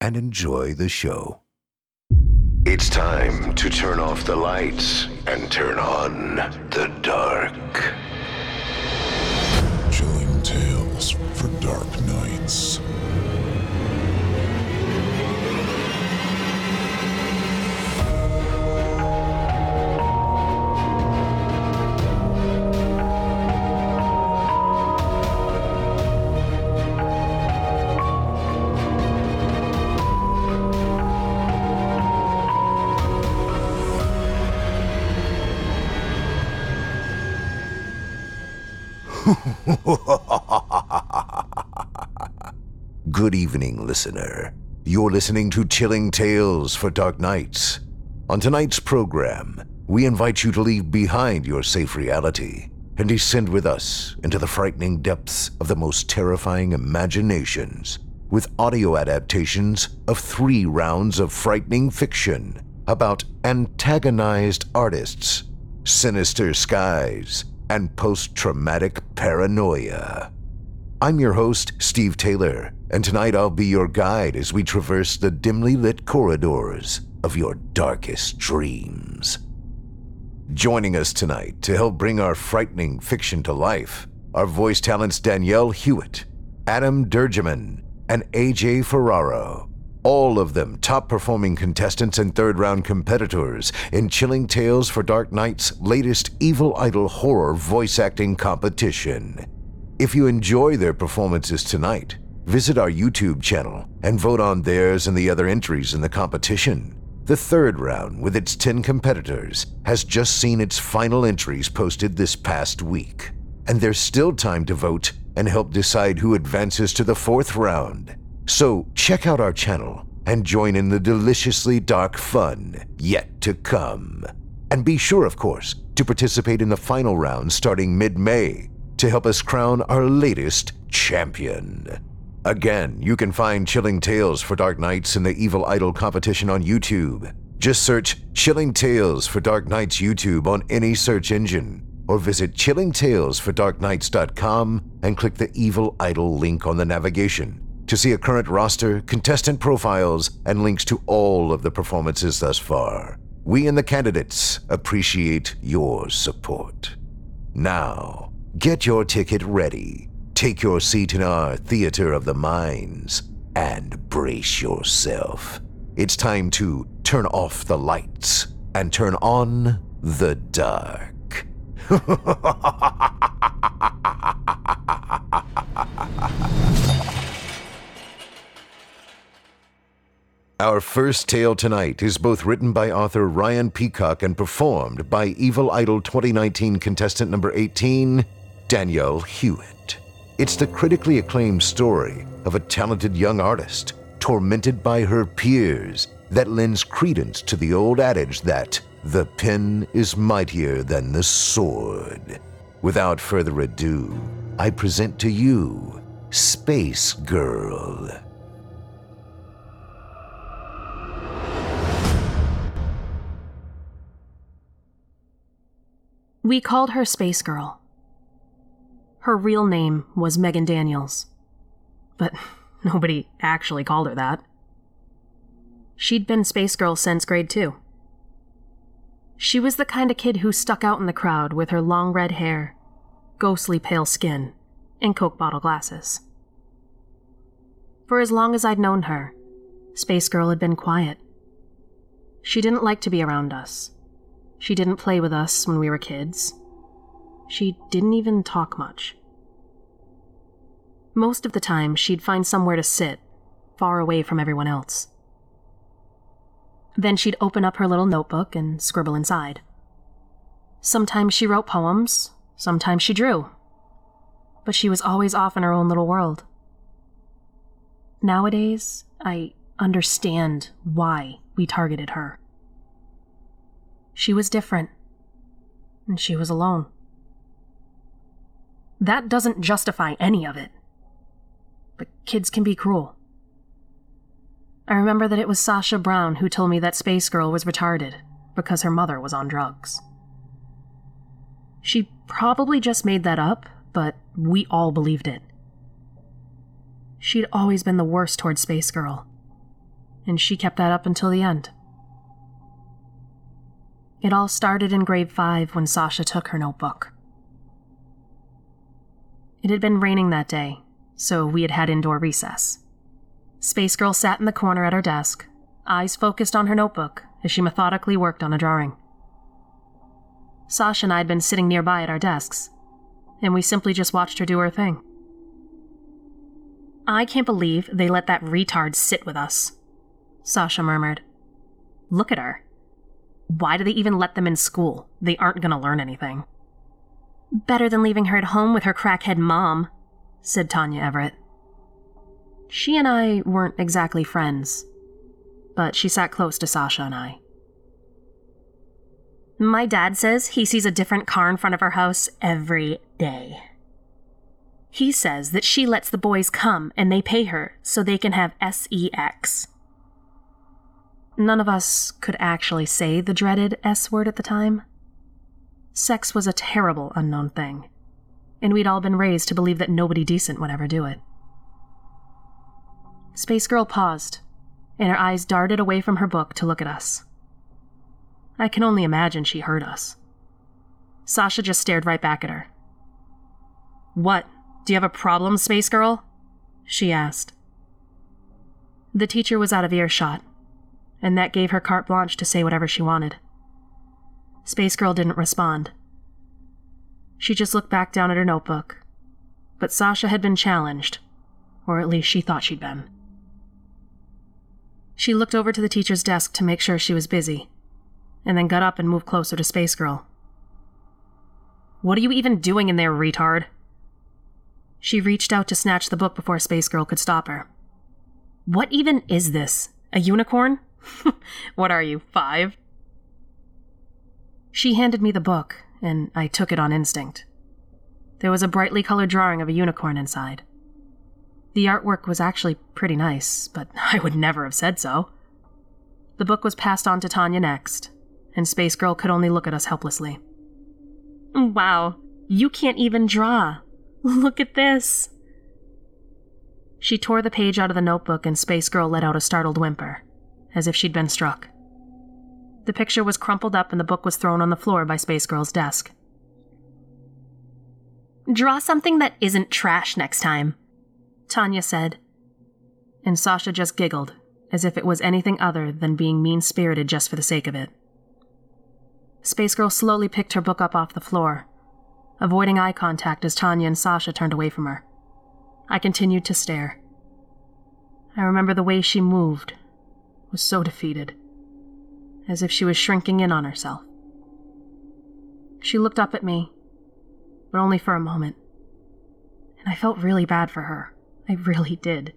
and enjoy the show. It's time to turn off the lights and turn on the dark. Chilling tales for dark Good evening, listener. You're listening to Chilling Tales for Dark Nights. On tonight's program, we invite you to leave behind your safe reality and descend with us into the frightening depths of the most terrifying imaginations with audio adaptations of three rounds of frightening fiction about antagonized artists, sinister skies, and post traumatic paranoia. I'm your host, Steve Taylor, and tonight I'll be your guide as we traverse the dimly lit corridors of your darkest dreams. Joining us tonight to help bring our frightening fiction to life are voice talents Danielle Hewitt, Adam Durgeman, and AJ Ferraro. All of them top performing contestants and third round competitors in Chilling Tales for Dark Night's latest Evil Idol horror voice acting competition. If you enjoy their performances tonight, visit our YouTube channel and vote on theirs and the other entries in the competition. The third round, with its 10 competitors, has just seen its final entries posted this past week. And there's still time to vote and help decide who advances to the fourth round. So check out our channel and join in the deliciously dark fun yet to come. And be sure, of course, to participate in the final round starting mid May to help us crown our latest champion. Again, you can find Chilling Tales for Dark Nights in the Evil Idol competition on YouTube. Just search Chilling Tales for Dark Nights YouTube on any search engine, or visit chillingtalesfordarknights.com and click the Evil Idol link on the navigation to see a current roster, contestant profiles, and links to all of the performances thus far. We and the candidates appreciate your support. Now, get your ticket ready, take your seat in our theater of the minds, and brace yourself. It's time to turn off the lights and turn on the dark. Our first tale tonight is both written by author Ryan Peacock and performed by Evil Idol 2019 contestant number 18, Danielle Hewitt. It's the critically acclaimed story of a talented young artist tormented by her peers that lends credence to the old adage that the pen is mightier than the sword. Without further ado, I present to you Space Girl. We called her Space Girl. Her real name was Megan Daniels, but nobody actually called her that. She'd been Space Girl since grade two. She was the kind of kid who stuck out in the crowd with her long red hair, ghostly pale skin, and Coke bottle glasses. For as long as I'd known her, Space Girl had been quiet. She didn't like to be around us. She didn't play with us when we were kids. She didn't even talk much. Most of the time, she'd find somewhere to sit, far away from everyone else. Then she'd open up her little notebook and scribble inside. Sometimes she wrote poems, sometimes she drew. But she was always off in her own little world. Nowadays, I understand why we targeted her. She was different, and she was alone. That doesn't justify any of it. But kids can be cruel. I remember that it was Sasha Brown who told me that Space Girl was retarded because her mother was on drugs. She probably just made that up, but we all believed it. She'd always been the worst towards Space Girl, and she kept that up until the end. It all started in grade 5 when Sasha took her notebook. It had been raining that day, so we had had indoor recess. Space Girl sat in the corner at her desk, eyes focused on her notebook as she methodically worked on a drawing. Sasha and I had been sitting nearby at our desks, and we simply just watched her do her thing. I can't believe they let that retard sit with us, Sasha murmured. Look at her. Why do they even let them in school? They aren't going to learn anything. Better than leaving her at home with her crackhead mom, said Tanya Everett. She and I weren't exactly friends, but she sat close to Sasha and I. My dad says he sees a different car in front of our house every day. He says that she lets the boys come and they pay her so they can have sex. None of us could actually say the dreaded S word at the time. Sex was a terrible unknown thing, and we'd all been raised to believe that nobody decent would ever do it. Space Girl paused, and her eyes darted away from her book to look at us. I can only imagine she heard us. Sasha just stared right back at her. What? Do you have a problem, Space Girl? She asked. The teacher was out of earshot, and that gave her carte blanche to say whatever she wanted. Space Girl didn't respond. She just looked back down at her notebook. But Sasha had been challenged, or at least she thought she'd been. She looked over to the teacher's desk to make sure she was busy, and then got up and moved closer to Space Girl. What are you even doing in there, retard? She reached out to snatch the book before Space Girl could stop her. What even is this? A unicorn? what are you, five? She handed me the book, and I took it on instinct. There was a brightly colored drawing of a unicorn inside. The artwork was actually pretty nice, but I would never have said so. The book was passed on to Tanya next, and Space Girl could only look at us helplessly. Wow, you can't even draw. Look at this. She tore the page out of the notebook, and Space Girl let out a startled whimper as if she'd been struck. The picture was crumpled up and the book was thrown on the floor by Space Girl's desk. Draw something that isn't trash next time, Tanya said. And Sasha just giggled, as if it was anything other than being mean spirited just for the sake of it. Space Girl slowly picked her book up off the floor, avoiding eye contact as Tanya and Sasha turned away from her. I continued to stare. I remember the way she moved, was so defeated, as if she was shrinking in on herself. She looked up at me, but only for a moment, and I felt really bad for her. I really did.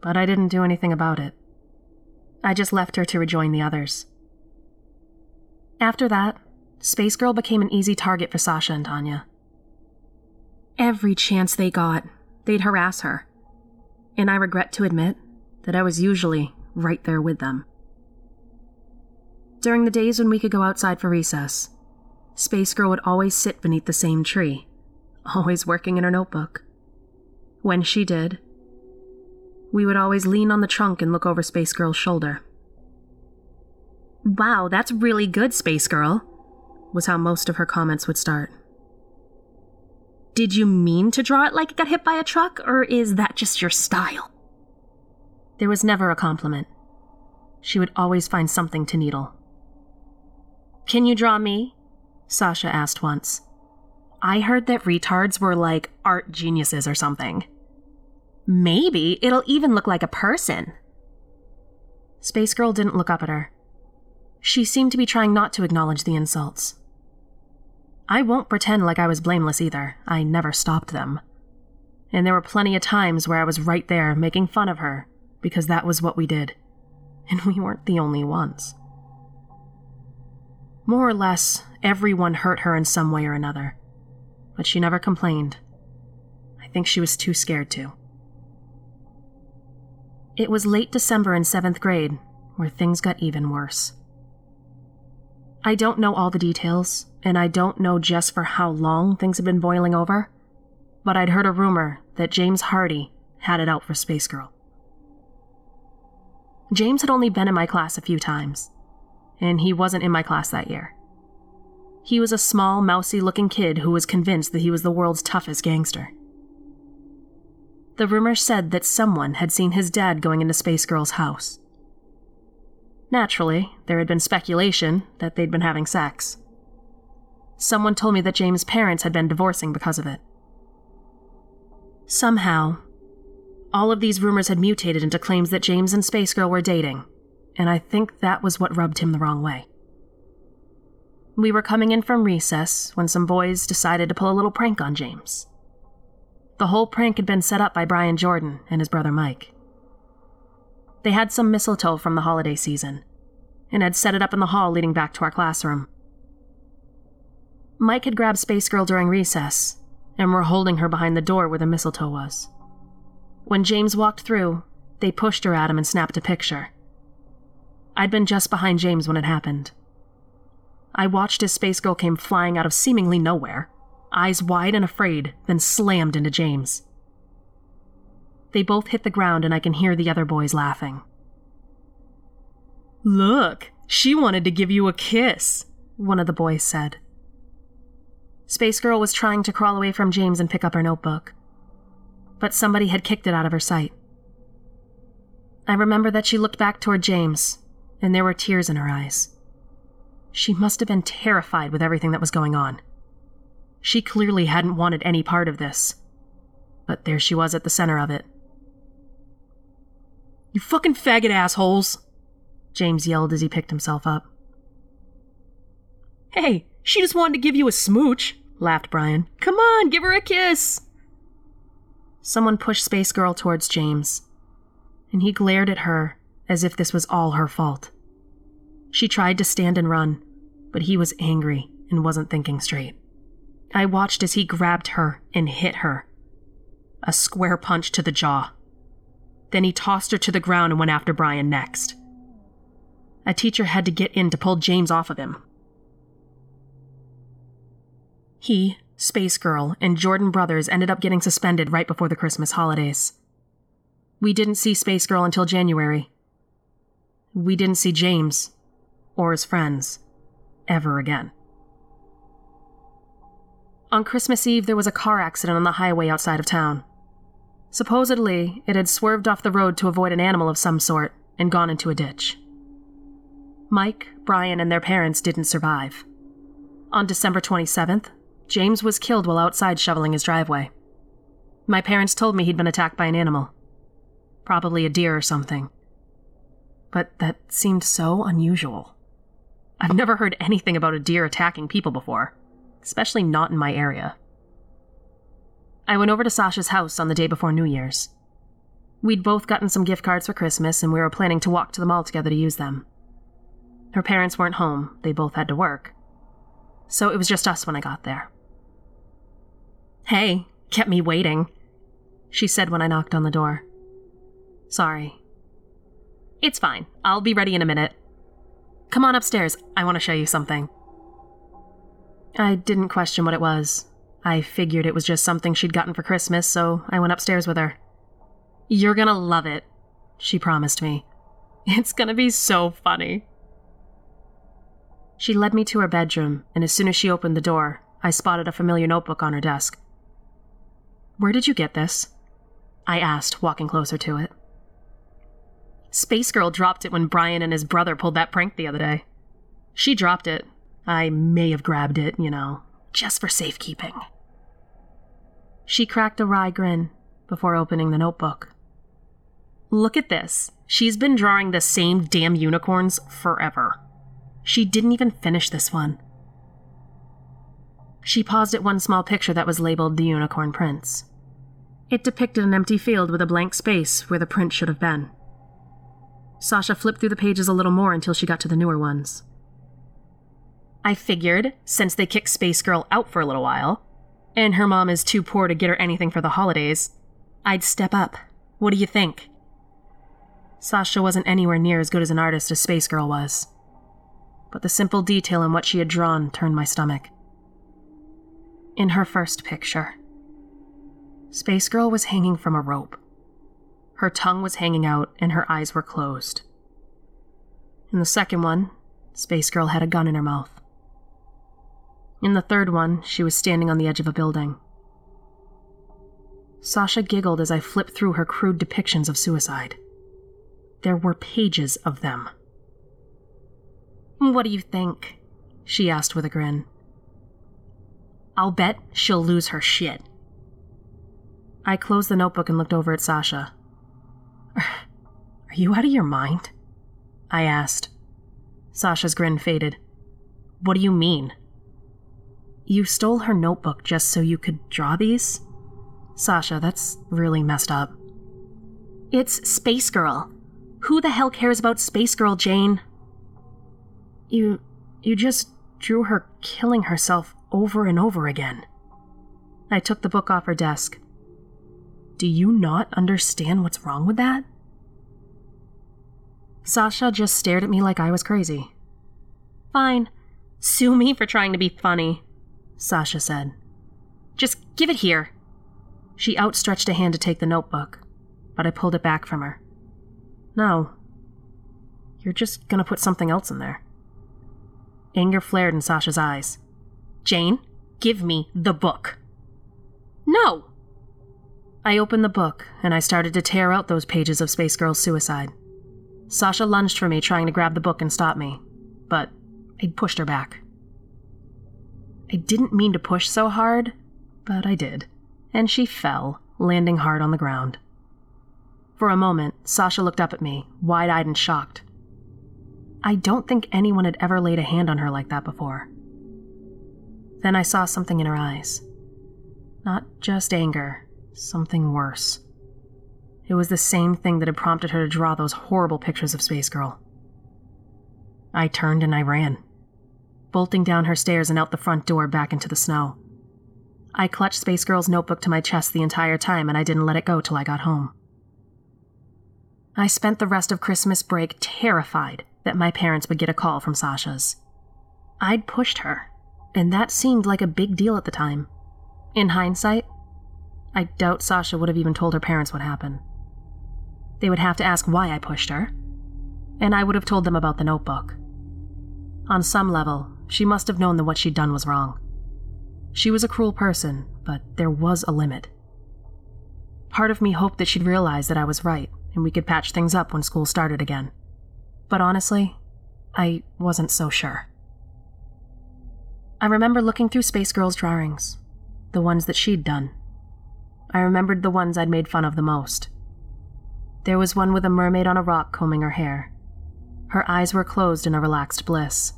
But I didn't do anything about it. I just left her to rejoin the others. After that, Space Girl became an easy target for Sasha and Tanya. Every chance they got, they'd harass her. And I regret to admit that I was usually right there with them. During the days when we could go outside for recess, Space Girl would always sit beneath the same tree, always working in her notebook. When she did, we would always lean on the trunk and look over Space Girl's shoulder. Wow, that's really good, Space Girl, was how most of her comments would start. Did you mean to draw it like it got hit by a truck, or is that just your style? There was never a compliment. She would always find something to needle. Can you draw me? Sasha asked once. I heard that retards were like art geniuses or something. Maybe it'll even look like a person. Space Girl didn't look up at her. She seemed to be trying not to acknowledge the insults. I won't pretend like I was blameless either. I never stopped them. And there were plenty of times where I was right there making fun of her because that was what we did. And we weren't the only ones. More or less, everyone hurt her in some way or another. But she never complained. I think she was too scared to. It was late December in seventh grade where things got even worse. I don't know all the details, and I don't know just for how long things had been boiling over, but I'd heard a rumor that James Hardy had it out for Space Girl. James had only been in my class a few times, and he wasn't in my class that year. He was a small, mousy looking kid who was convinced that he was the world's toughest gangster. The rumor said that someone had seen his dad going into Space Girl's house. Naturally, there had been speculation that they'd been having sex. Someone told me that James' parents had been divorcing because of it. Somehow, all of these rumors had mutated into claims that James and Space Girl were dating, and I think that was what rubbed him the wrong way. We were coming in from recess when some boys decided to pull a little prank on James. The whole prank had been set up by Brian Jordan and his brother Mike. They had some mistletoe from the holiday season and had set it up in the hall leading back to our classroom. Mike had grabbed Space Girl during recess and were holding her behind the door where the mistletoe was. When James walked through, they pushed her at him and snapped a picture. I'd been just behind James when it happened. I watched as Space Girl came flying out of seemingly nowhere, eyes wide and afraid, then slammed into James. They both hit the ground, and I can hear the other boys laughing. Look, she wanted to give you a kiss, one of the boys said. Space Girl was trying to crawl away from James and pick up her notebook, but somebody had kicked it out of her sight. I remember that she looked back toward James, and there were tears in her eyes. She must have been terrified with everything that was going on. She clearly hadn't wanted any part of this, but there she was at the center of it. You fucking faggot assholes! James yelled as he picked himself up. Hey, she just wanted to give you a smooch, laughed Brian. Come on, give her a kiss! Someone pushed Space Girl towards James, and he glared at her as if this was all her fault. She tried to stand and run, but he was angry and wasn't thinking straight. I watched as he grabbed her and hit her. A square punch to the jaw. Then he tossed her to the ground and went after Brian next. A teacher had to get in to pull James off of him. He, Space Girl, and Jordan Brothers ended up getting suspended right before the Christmas holidays. We didn't see Space Girl until January. We didn't see James, or his friends, ever again. On Christmas Eve, there was a car accident on the highway outside of town. Supposedly, it had swerved off the road to avoid an animal of some sort and gone into a ditch. Mike, Brian, and their parents didn't survive. On December 27th, James was killed while outside shoveling his driveway. My parents told me he'd been attacked by an animal. Probably a deer or something. but that seemed so unusual. I've never heard anything about a deer attacking people before, especially not in my area. I went over to Sasha's house on the day before New Year's. We'd both gotten some gift cards for Christmas, and we were planning to walk to the mall together to use them. Her parents weren't home, they both had to work. So it was just us when I got there. Hey, kept me waiting, she said when I knocked on the door. Sorry. It's fine. I'll be ready in a minute. Come on upstairs. I want to show you something. I didn't question what it was. I figured it was just something she'd gotten for Christmas, so I went upstairs with her. You're gonna love it, she promised me. It's gonna be so funny. She led me to her bedroom, and as soon as she opened the door, I spotted a familiar notebook on her desk. Where did you get this? I asked, walking closer to it. Space Girl dropped it when Brian and his brother pulled that prank the other day. She dropped it. I may have grabbed it, you know, just for safekeeping. She cracked a wry grin before opening the notebook. Look at this. She's been drawing the same damn unicorns forever. She didn't even finish this one. She paused at one small picture that was labeled The Unicorn Prince. It depicted an empty field with a blank space where the print should have been. Sasha flipped through the pages a little more until she got to the newer ones. I figured, since they kicked Space Girl out for a little while, and her mom is too poor to get her anything for the holidays, I'd step up. What do you think? Sasha wasn't anywhere near as good as an artist as Space Girl was. But the simple detail in what she had drawn turned my stomach. In her first picture, Space Girl was hanging from a rope. Her tongue was hanging out and her eyes were closed. In the second one, Space Girl had a gun in her mouth. In the third one, she was standing on the edge of a building. Sasha giggled as I flipped through her crude depictions of suicide. There were pages of them. What do you think? she asked with a grin. I'll bet she'll lose her shit. I closed the notebook and looked over at Sasha. Are you out of your mind? I asked. Sasha's grin faded. What do you mean? You stole her notebook just so you could draw these? Sasha, that's really messed up. It's Space Girl. Who the hell cares about Space Girl, Jane? You. you just drew her killing herself over and over again. I took the book off her desk. Do you not understand what's wrong with that? Sasha just stared at me like I was crazy. Fine. Sue me for trying to be funny, Sasha said. Just give it here. She outstretched a hand to take the notebook, but I pulled it back from her. No. You're just gonna put something else in there. Anger flared in Sasha's eyes. Jane, give me the book. No! I opened the book and I started to tear out those pages of Space Girl's suicide. Sasha lunged for me, trying to grab the book and stop me, but I pushed her back. I didn't mean to push so hard, but I did, and she fell, landing hard on the ground. For a moment, Sasha looked up at me, wide eyed and shocked. I don't think anyone had ever laid a hand on her like that before. Then I saw something in her eyes. Not just anger, something worse. It was the same thing that had prompted her to draw those horrible pictures of Space Girl. I turned and I ran, bolting down her stairs and out the front door back into the snow. I clutched Space Girl's notebook to my chest the entire time and I didn't let it go till I got home. I spent the rest of Christmas break terrified that my parents would get a call from Sasha's. I'd pushed her, and that seemed like a big deal at the time. In hindsight, I doubt Sasha would have even told her parents what happened. They would have to ask why I pushed her, and I would have told them about the notebook. On some level, she must have known that what she'd done was wrong. She was a cruel person, but there was a limit. Part of me hoped that she'd realize that I was right and we could patch things up when school started again. But honestly, I wasn't so sure. I remember looking through Space Girl's drawings, the ones that she'd done. I remembered the ones I'd made fun of the most. There was one with a mermaid on a rock combing her hair, Her eyes were closed in a relaxed bliss.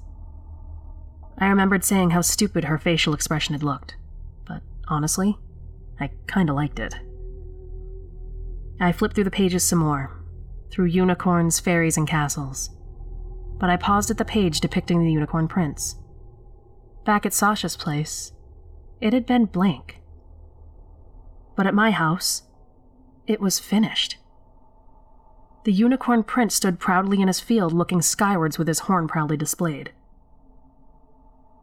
I remembered saying how stupid her facial expression had looked, but honestly, I kinda liked it. I flipped through the pages some more, through unicorns, fairies, and castles. But I paused at the page depicting the unicorn prince. Back at Sasha's place, it had been blank. But at my house, it was finished. The unicorn prince stood proudly in his field, looking skywards with his horn proudly displayed.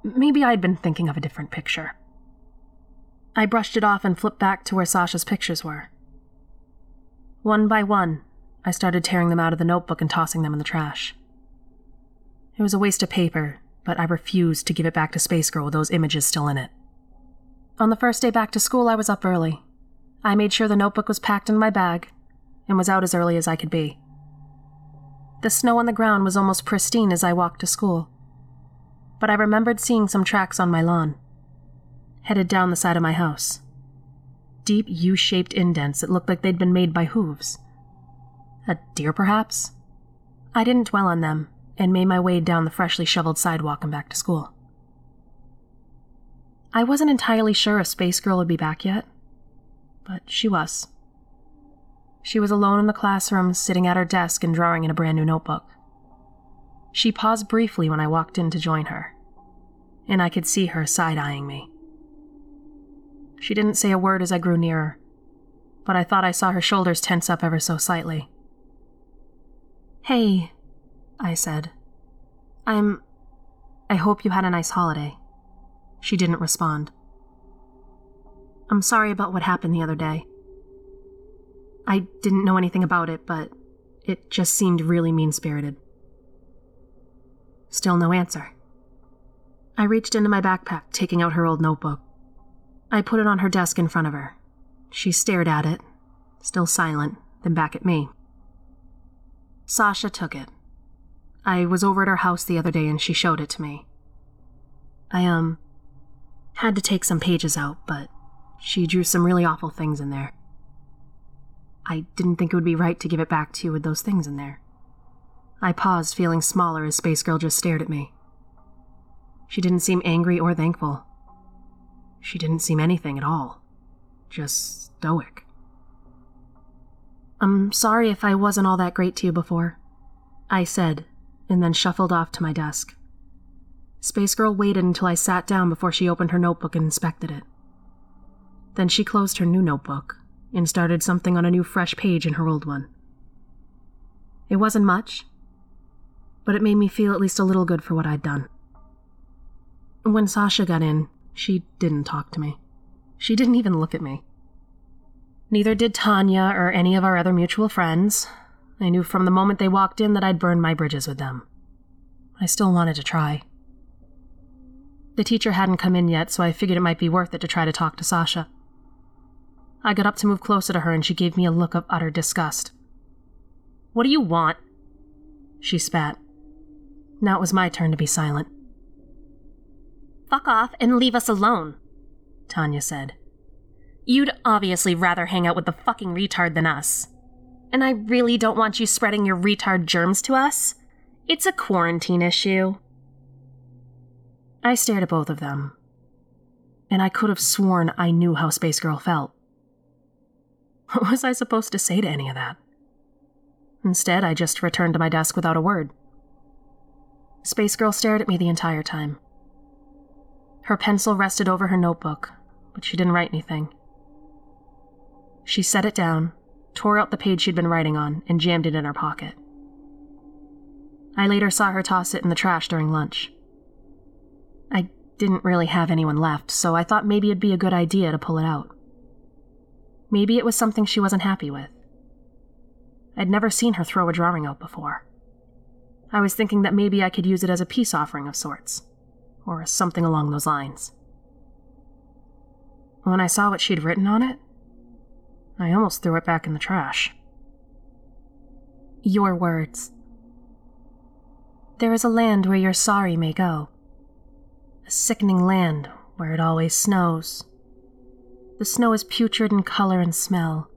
Maybe I'd been thinking of a different picture. I brushed it off and flipped back to where Sasha's pictures were. One by one, I started tearing them out of the notebook and tossing them in the trash. It was a waste of paper, but I refused to give it back to Space Girl with those images still in it. On the first day back to school, I was up early. I made sure the notebook was packed in my bag and was out as early as I could be. The snow on the ground was almost pristine as I walked to school, but I remembered seeing some tracks on my lawn, headed down the side of my house. Deep U shaped indents that looked like they'd been made by hooves. A deer, perhaps? I didn't dwell on them and made my way down the freshly shoveled sidewalk and back to school. I wasn't entirely sure if Space Girl would be back yet, but she was. She was alone in the classroom, sitting at her desk and drawing in a brand new notebook. She paused briefly when I walked in to join her, and I could see her side eyeing me. She didn't say a word as I grew nearer, but I thought I saw her shoulders tense up ever so slightly. Hey, I said. I'm. I hope you had a nice holiday. She didn't respond. I'm sorry about what happened the other day. I didn't know anything about it, but it just seemed really mean spirited. Still no answer. I reached into my backpack, taking out her old notebook. I put it on her desk in front of her. She stared at it, still silent, then back at me. Sasha took it. I was over at her house the other day and she showed it to me. I, um, had to take some pages out, but she drew some really awful things in there. I didn't think it would be right to give it back to you with those things in there. I paused, feeling smaller as Space Girl just stared at me. She didn't seem angry or thankful. She didn't seem anything at all. Just stoic. I'm sorry if I wasn't all that great to you before, I said, and then shuffled off to my desk. Space Girl waited until I sat down before she opened her notebook and inspected it. Then she closed her new notebook and started something on a new fresh page in her old one. It wasn't much, but it made me feel at least a little good for what I'd done. When Sasha got in, she didn't talk to me. She didn't even look at me. Neither did Tanya or any of our other mutual friends. I knew from the moment they walked in that I'd burned my bridges with them. I still wanted to try. The teacher hadn't come in yet, so I figured it might be worth it to try to talk to Sasha. I got up to move closer to her, and she gave me a look of utter disgust. What do you want? She spat. Now it was my turn to be silent. Fuck off and leave us alone, Tanya said. You'd obviously rather hang out with the fucking retard than us. And I really don't want you spreading your retard germs to us. It's a quarantine issue. I stared at both of them, and I could have sworn I knew how Space Girl felt. What was I supposed to say to any of that? Instead, I just returned to my desk without a word. Space Girl stared at me the entire time. Her pencil rested over her notebook, but she didn't write anything. She set it down, tore out the page she'd been writing on, and jammed it in her pocket. I later saw her toss it in the trash during lunch. I didn't really have anyone left, so I thought maybe it'd be a good idea to pull it out. Maybe it was something she wasn't happy with. I'd never seen her throw a drawing out before. I was thinking that maybe I could use it as a peace offering of sorts, or something along those lines. When I saw what she'd written on it, I almost threw it back in the trash. Your words. There is a land where your sorry may go. A sickening land where it always snows the snow is putrid in color and smell.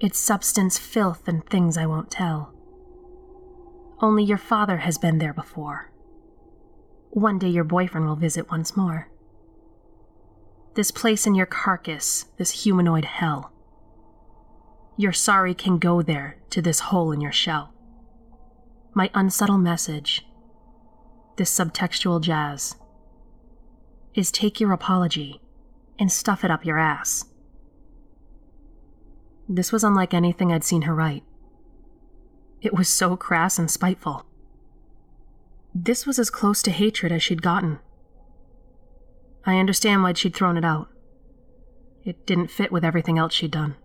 Its substance filth and things I won't tell. Only your father has been there before. One day your boyfriend will visit once more. This place in your carcass, this humanoid hell. Your sorry can go there to this hole in your shell. My unsubtle message, this subtextual jazz, is take your apology and stuff it up your ass. This was unlike anything I'd seen her write. It was so crass and spiteful. This was as close to hatred as she'd gotten. I understand why she'd thrown it out. It didn't fit with everything else she'd done.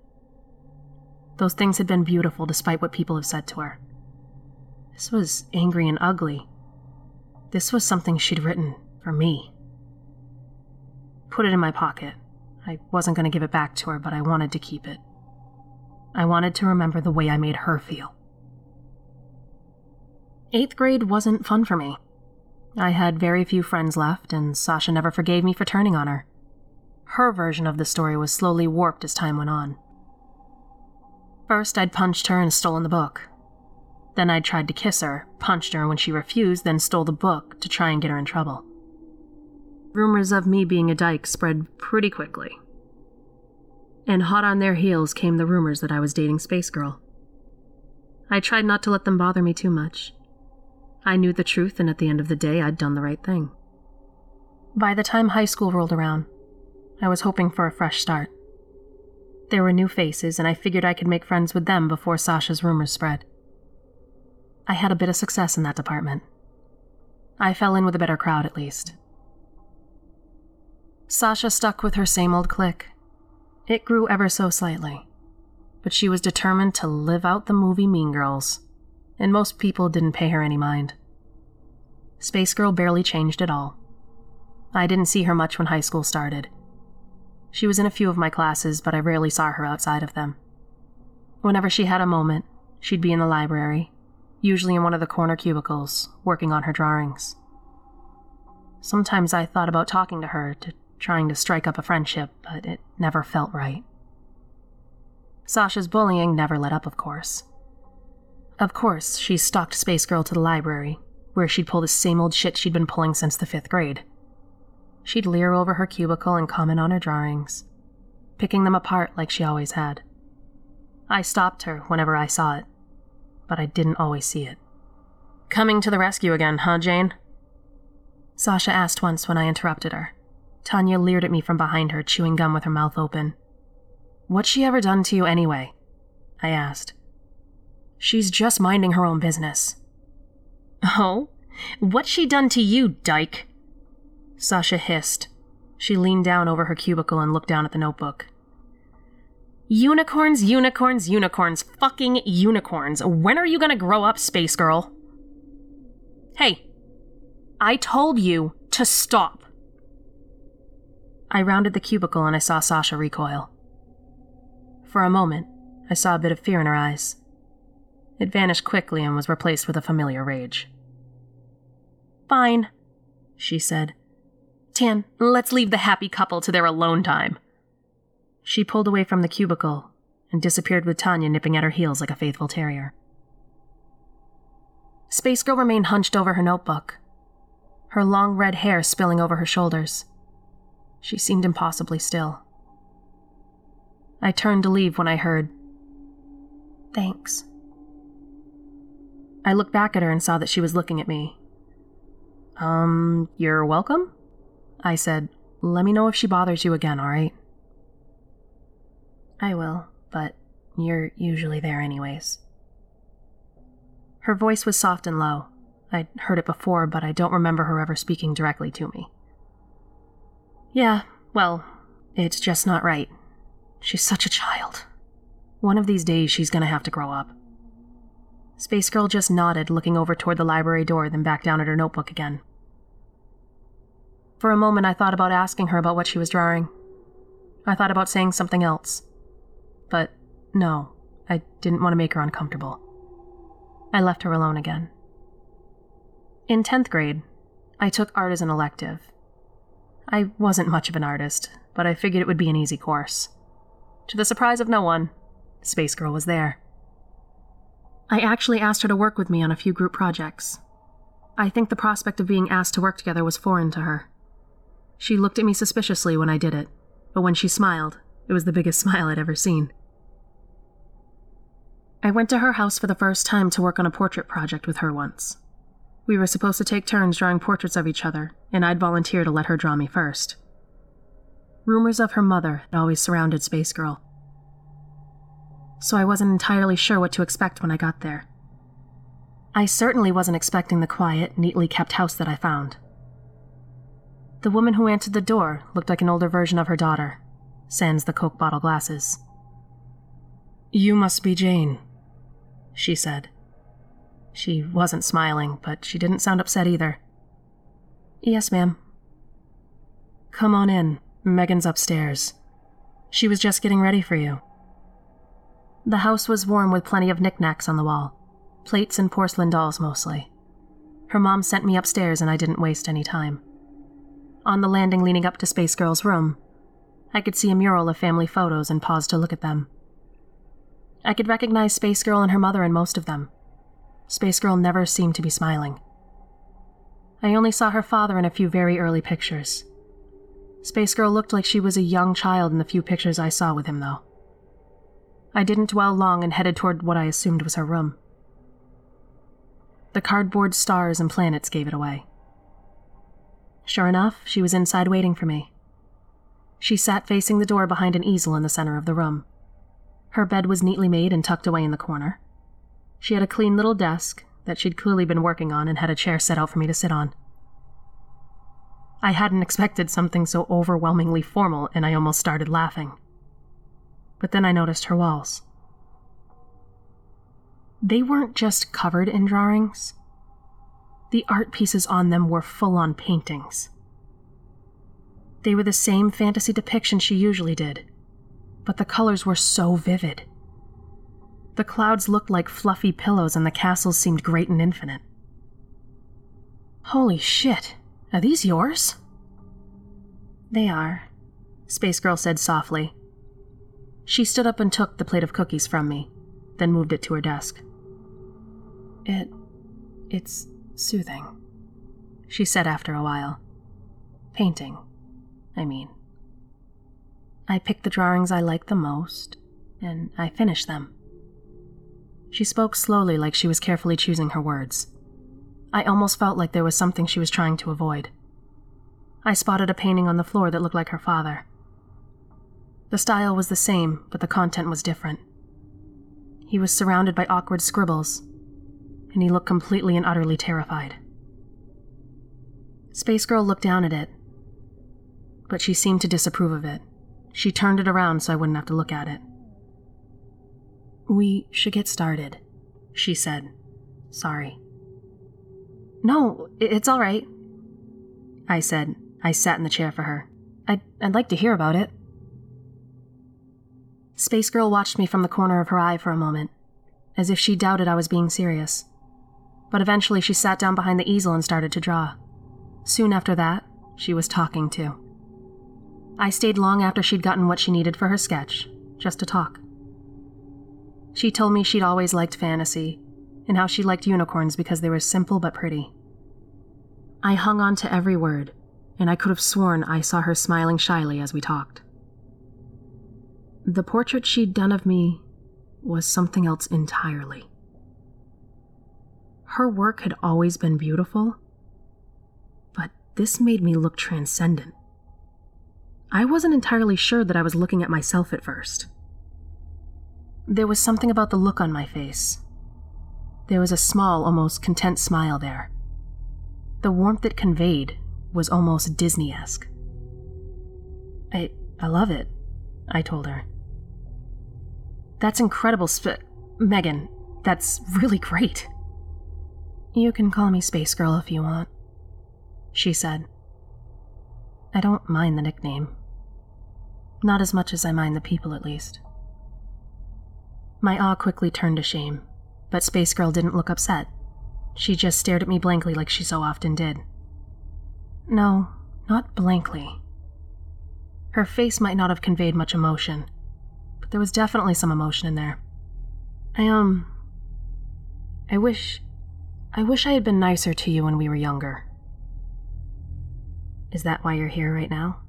Those things had been beautiful despite what people have said to her. This was angry and ugly. This was something she'd written for me. Put it in my pocket. I wasn't going to give it back to her, but I wanted to keep it. I wanted to remember the way I made her feel. Eighth grade wasn't fun for me. I had very few friends left, and Sasha never forgave me for turning on her. Her version of the story was slowly warped as time went on. First, I'd punched her and stolen the book. Then I'd tried to kiss her, punched her when she refused, then stole the book to try and get her in trouble. Rumors of me being a dyke spread pretty quickly. And hot on their heels came the rumors that I was dating Space Girl. I tried not to let them bother me too much. I knew the truth, and at the end of the day, I'd done the right thing. By the time high school rolled around, I was hoping for a fresh start. There were new faces, and I figured I could make friends with them before Sasha's rumors spread. I had a bit of success in that department. I fell in with a better crowd, at least. Sasha stuck with her same old clique. It grew ever so slightly, but she was determined to live out the movie Mean Girls, and most people didn't pay her any mind. Space Girl barely changed at all. I didn't see her much when high school started. She was in a few of my classes, but I rarely saw her outside of them. Whenever she had a moment, she'd be in the library, usually in one of the corner cubicles, working on her drawings. Sometimes I thought about talking to her, to trying to strike up a friendship, but it never felt right. Sasha's bullying never let up, of course. Of course, she stalked Space Girl to the library, where she'd pull the same old shit she'd been pulling since the fifth grade. She'd leer over her cubicle and comment on her drawings, picking them apart like she always had. I stopped her whenever I saw it, but I didn't always see it. Coming to the rescue again, huh, Jane? Sasha asked once when I interrupted her. Tanya leered at me from behind her, chewing gum with her mouth open. What's she ever done to you anyway? I asked. She's just minding her own business. Oh? What's she done to you, dyke? Sasha hissed. She leaned down over her cubicle and looked down at the notebook. Unicorns, unicorns, unicorns, fucking unicorns. When are you gonna grow up, Space Girl? Hey, I told you to stop. I rounded the cubicle and I saw Sasha recoil. For a moment, I saw a bit of fear in her eyes. It vanished quickly and was replaced with a familiar rage. Fine, she said. Tan, let's leave the happy couple to their alone time. She pulled away from the cubicle and disappeared with Tanya nipping at her heels like a faithful terrier. Space Girl remained hunched over her notebook, her long red hair spilling over her shoulders. She seemed impossibly still. I turned to leave when I heard, Thanks. I looked back at her and saw that she was looking at me. Um, you're welcome? I said, Let me know if she bothers you again, alright? I will, but you're usually there anyways. Her voice was soft and low. I'd heard it before, but I don't remember her ever speaking directly to me. Yeah, well, it's just not right. She's such a child. One of these days, she's gonna have to grow up. Space Girl just nodded, looking over toward the library door, then back down at her notebook again. For a moment, I thought about asking her about what she was drawing. I thought about saying something else. But no, I didn't want to make her uncomfortable. I left her alone again. In 10th grade, I took art as an elective. I wasn't much of an artist, but I figured it would be an easy course. To the surprise of no one, Space Girl was there. I actually asked her to work with me on a few group projects. I think the prospect of being asked to work together was foreign to her. She looked at me suspiciously when I did it, but when she smiled, it was the biggest smile I'd ever seen. I went to her house for the first time to work on a portrait project with her once. We were supposed to take turns drawing portraits of each other, and I'd volunteer to let her draw me first. Rumors of her mother had always surrounded Space Girl, so I wasn't entirely sure what to expect when I got there. I certainly wasn't expecting the quiet, neatly kept house that I found. The woman who answered the door looked like an older version of her daughter, sans the Coke bottle glasses. You must be Jane, she said. She wasn't smiling, but she didn't sound upset either. Yes, ma'am. Come on in. Megan's upstairs. She was just getting ready for you. The house was warm with plenty of knickknacks on the wall plates and porcelain dolls mostly. Her mom sent me upstairs and I didn't waste any time. On the landing leading up to Space Girl's room, I could see a mural of family photos and paused to look at them. I could recognize Space Girl and her mother in most of them. Space Girl never seemed to be smiling. I only saw her father in a few very early pictures. Space Girl looked like she was a young child in the few pictures I saw with him, though. I didn't dwell long and headed toward what I assumed was her room. The cardboard stars and planets gave it away. Sure enough, she was inside waiting for me. She sat facing the door behind an easel in the center of the room. Her bed was neatly made and tucked away in the corner. She had a clean little desk that she'd clearly been working on and had a chair set out for me to sit on. I hadn't expected something so overwhelmingly formal, and I almost started laughing. But then I noticed her walls. They weren't just covered in drawings, the art pieces on them were full on paintings. They were the same fantasy depiction she usually did, but the colors were so vivid. The clouds looked like fluffy pillows and the castles seemed great and infinite. Holy shit, are these yours? They are, Space Girl said softly. She stood up and took the plate of cookies from me, then moved it to her desk. It. it's soothing, she said after a while. Painting, I mean. I picked the drawings I liked the most, and I finished them. She spoke slowly, like she was carefully choosing her words. I almost felt like there was something she was trying to avoid. I spotted a painting on the floor that looked like her father. The style was the same, but the content was different. He was surrounded by awkward scribbles, and he looked completely and utterly terrified. Space Girl looked down at it, but she seemed to disapprove of it. She turned it around so I wouldn't have to look at it. We should get started, she said. Sorry. No, it's all right, I said. I sat in the chair for her. I'd, I'd like to hear about it. Space Girl watched me from the corner of her eye for a moment, as if she doubted I was being serious. But eventually she sat down behind the easel and started to draw. Soon after that, she was talking too. I stayed long after she'd gotten what she needed for her sketch, just to talk. She told me she'd always liked fantasy, and how she liked unicorns because they were simple but pretty. I hung on to every word, and I could have sworn I saw her smiling shyly as we talked. The portrait she'd done of me was something else entirely. Her work had always been beautiful, but this made me look transcendent. I wasn't entirely sure that I was looking at myself at first. There was something about the look on my face. There was a small, almost content smile there. The warmth it conveyed was almost Disney esque. I, I love it, I told her. That's incredible, Sp- Megan. That's really great. You can call me Space Girl if you want, she said. I don't mind the nickname. Not as much as I mind the people, at least. My awe quickly turned to shame, but Space Girl didn't look upset. She just stared at me blankly like she so often did. No, not blankly. Her face might not have conveyed much emotion, but there was definitely some emotion in there. I, um. I wish. I wish I had been nicer to you when we were younger. Is that why you're here right now?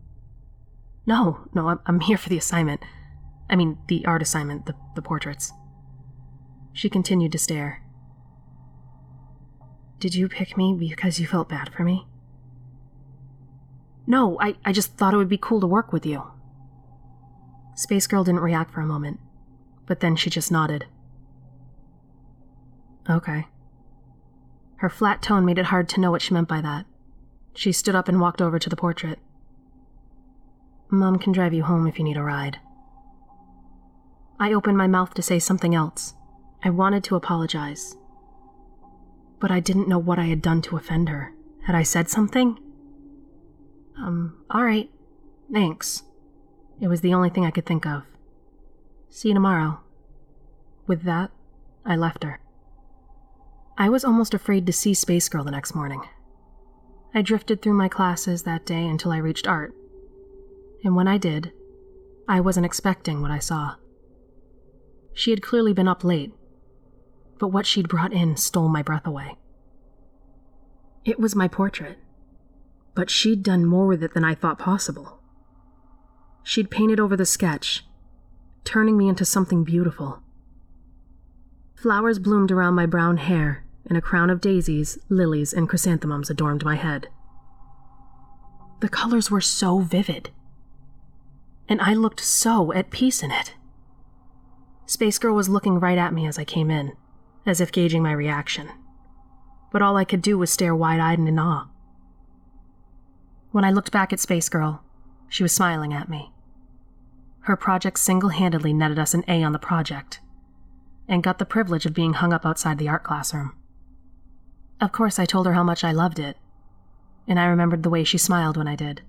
No, no, I'm, I'm here for the assignment. I mean, the art assignment, the, the portraits. She continued to stare. Did you pick me because you felt bad for me? No, I, I just thought it would be cool to work with you. Space Girl didn't react for a moment, but then she just nodded. Okay. Her flat tone made it hard to know what she meant by that. She stood up and walked over to the portrait. Mom can drive you home if you need a ride. I opened my mouth to say something else. I wanted to apologize. But I didn't know what I had done to offend her. Had I said something? Um, alright. Thanks. It was the only thing I could think of. See you tomorrow. With that, I left her. I was almost afraid to see Space Girl the next morning. I drifted through my classes that day until I reached art. And when I did, I wasn't expecting what I saw. She had clearly been up late, but what she'd brought in stole my breath away. It was my portrait, but she'd done more with it than I thought possible. She'd painted over the sketch, turning me into something beautiful. Flowers bloomed around my brown hair, and a crown of daisies, lilies, and chrysanthemums adorned my head. The colors were so vivid, and I looked so at peace in it. Space Girl was looking right at me as I came in, as if gauging my reaction. But all I could do was stare wide eyed and in awe. When I looked back at Space Girl, she was smiling at me. Her project single handedly netted us an A on the project, and got the privilege of being hung up outside the art classroom. Of course, I told her how much I loved it, and I remembered the way she smiled when I did.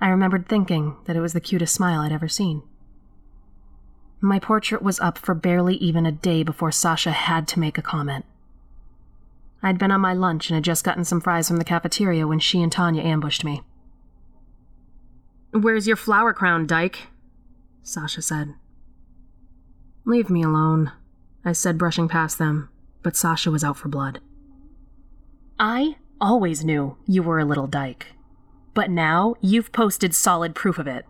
I remembered thinking that it was the cutest smile I'd ever seen. My portrait was up for barely even a day before Sasha had to make a comment. I'd been on my lunch and had just gotten some fries from the cafeteria when she and Tanya ambushed me. Where's your flower crown, Dyke? Sasha said. Leave me alone, I said, brushing past them, but Sasha was out for blood. I always knew you were a little dyke, but now you've posted solid proof of it.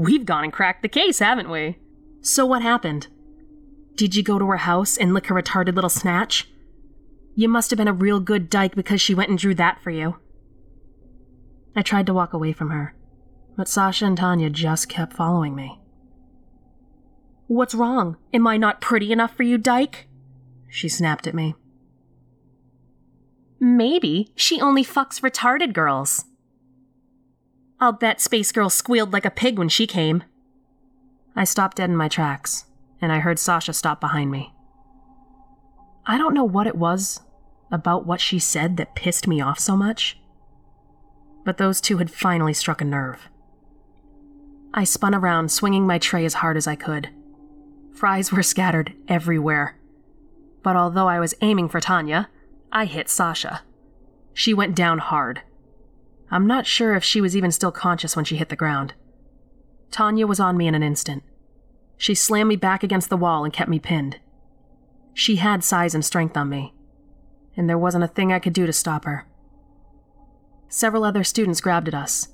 We've gone and cracked the case, haven't we? So what happened? Did you go to her house and lick her retarded little snatch? You must have been a real good dyke because she went and drew that for you. I tried to walk away from her, but Sasha and Tanya just kept following me. What's wrong? Am I not pretty enough for you, Dyke? She snapped at me. Maybe she only fucks retarded girls. I'll bet Space Girl squealed like a pig when she came. I stopped dead in my tracks, and I heard Sasha stop behind me. I don't know what it was about what she said that pissed me off so much, but those two had finally struck a nerve. I spun around, swinging my tray as hard as I could. Fries were scattered everywhere. But although I was aiming for Tanya, I hit Sasha. She went down hard. I'm not sure if she was even still conscious when she hit the ground. Tanya was on me in an instant. She slammed me back against the wall and kept me pinned. She had size and strength on me, and there wasn't a thing I could do to stop her. Several other students grabbed at us.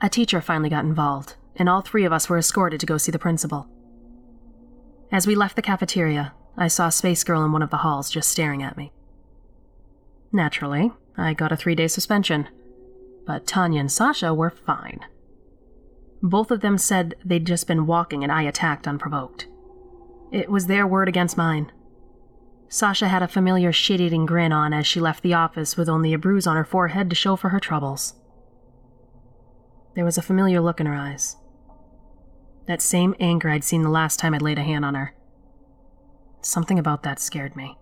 A teacher finally got involved, and all three of us were escorted to go see the principal. As we left the cafeteria, I saw Space Girl in one of the halls just staring at me. Naturally, I got a three day suspension but Tanya and Sasha were fine. Both of them said they'd just been walking and I attacked unprovoked. It was their word against mine. Sasha had a familiar shit eating grin on as she left the office with only a bruise on her forehead to show for her troubles. There was a familiar look in her eyes. That same anger I'd seen the last time I'd laid a hand on her. Something about that scared me.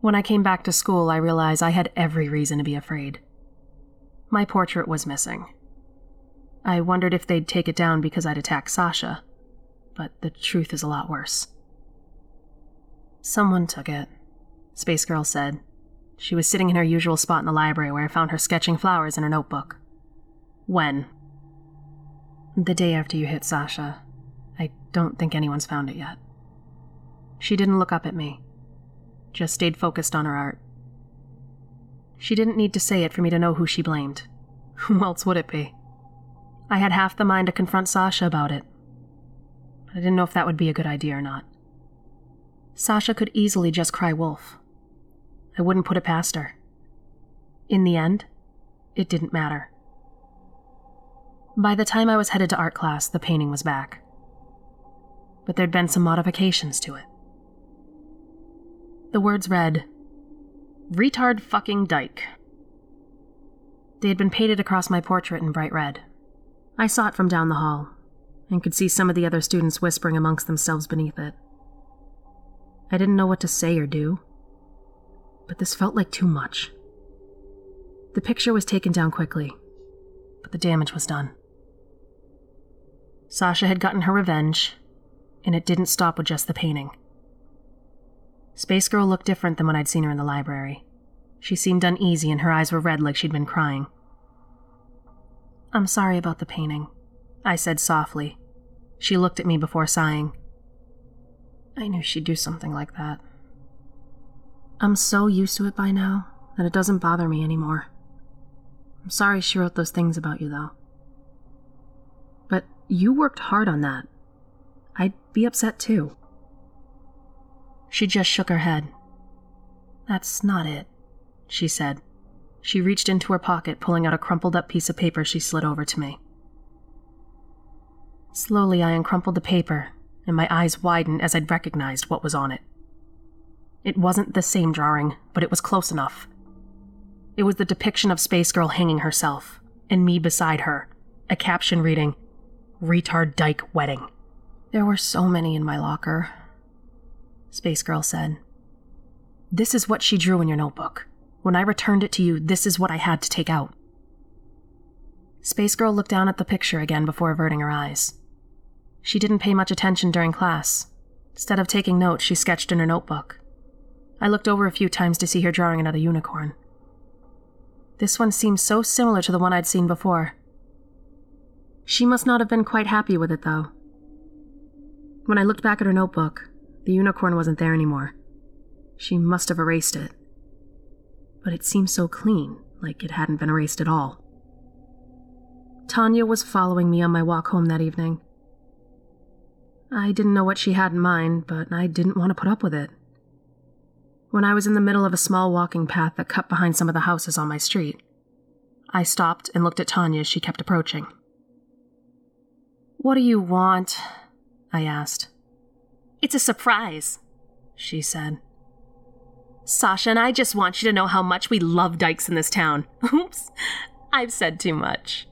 When I came back to school, I realized I had every reason to be afraid. My portrait was missing. I wondered if they'd take it down because I'd attacked Sasha, but the truth is a lot worse. Someone took it, Space Girl said. She was sitting in her usual spot in the library where I found her sketching flowers in her notebook. When? The day after you hit Sasha. I don't think anyone's found it yet. She didn't look up at me, just stayed focused on her art. She didn't need to say it for me to know who she blamed. Who else would it be? I had half the mind to confront Sasha about it, but I didn't know if that would be a good idea or not. Sasha could easily just cry wolf. I wouldn't put it past her. In the end, it didn't matter. By the time I was headed to art class, the painting was back. But there'd been some modifications to it. The words read, Retard fucking dyke. They had been painted across my portrait in bright red. I saw it from down the hall, and could see some of the other students whispering amongst themselves beneath it. I didn't know what to say or do, but this felt like too much. The picture was taken down quickly, but the damage was done. Sasha had gotten her revenge, and it didn't stop with just the painting. Space Girl looked different than when I'd seen her in the library. She seemed uneasy and her eyes were red like she'd been crying. I'm sorry about the painting, I said softly. She looked at me before sighing. I knew she'd do something like that. I'm so used to it by now that it doesn't bother me anymore. I'm sorry she wrote those things about you, though. But you worked hard on that. I'd be upset too. She just shook her head. That's not it, she said. She reached into her pocket, pulling out a crumpled up piece of paper she slid over to me. Slowly, I uncrumpled the paper, and my eyes widened as I'd recognized what was on it. It wasn't the same drawing, but it was close enough. It was the depiction of Space Girl hanging herself, and me beside her, a caption reading, Retard Dyke Wedding. There were so many in my locker, Space Girl said. This is what she drew in your notebook. When I returned it to you, this is what I had to take out. Space Girl looked down at the picture again before averting her eyes. She didn't pay much attention during class. Instead of taking notes, she sketched in her notebook. I looked over a few times to see her drawing another unicorn. This one seemed so similar to the one I'd seen before. She must not have been quite happy with it, though. When I looked back at her notebook, the unicorn wasn't there anymore. She must have erased it. But it seemed so clean, like it hadn't been erased at all. Tanya was following me on my walk home that evening. I didn't know what she had in mind, but I didn't want to put up with it. When I was in the middle of a small walking path that cut behind some of the houses on my street, I stopped and looked at Tanya as she kept approaching. What do you want? I asked. It's a surprise, she said. Sasha and I just want you to know how much we love dykes in this town. Oops, I've said too much.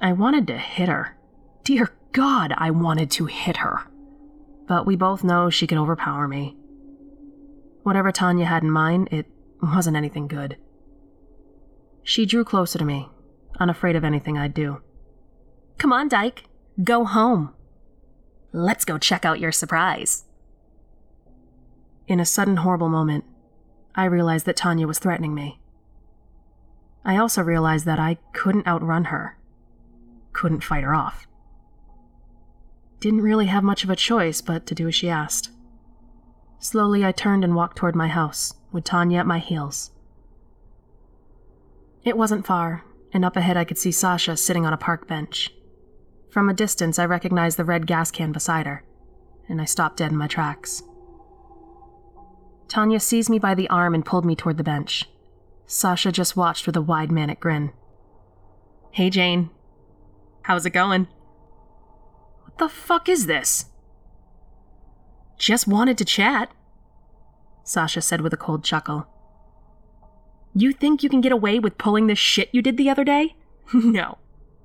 I wanted to hit her. Dear God, I wanted to hit her. But we both know she can overpower me. Whatever Tanya had in mind, it wasn't anything good. She drew closer to me, unafraid of anything I'd do. Come on, Dyke. Go home. Let's go check out your surprise. In a sudden horrible moment, I realized that Tanya was threatening me. I also realized that I couldn't outrun her, couldn't fight her off. Didn't really have much of a choice but to do as she asked. Slowly, I turned and walked toward my house, with Tanya at my heels. It wasn't far, and up ahead I could see Sasha sitting on a park bench. From a distance, I recognized the red gas can beside her, and I stopped dead in my tracks. Tanya seized me by the arm and pulled me toward the bench. Sasha just watched with a wide manic grin. Hey, Jane. How's it going? What the fuck is this? Just wanted to chat, Sasha said with a cold chuckle. You think you can get away with pulling the shit you did the other day? no.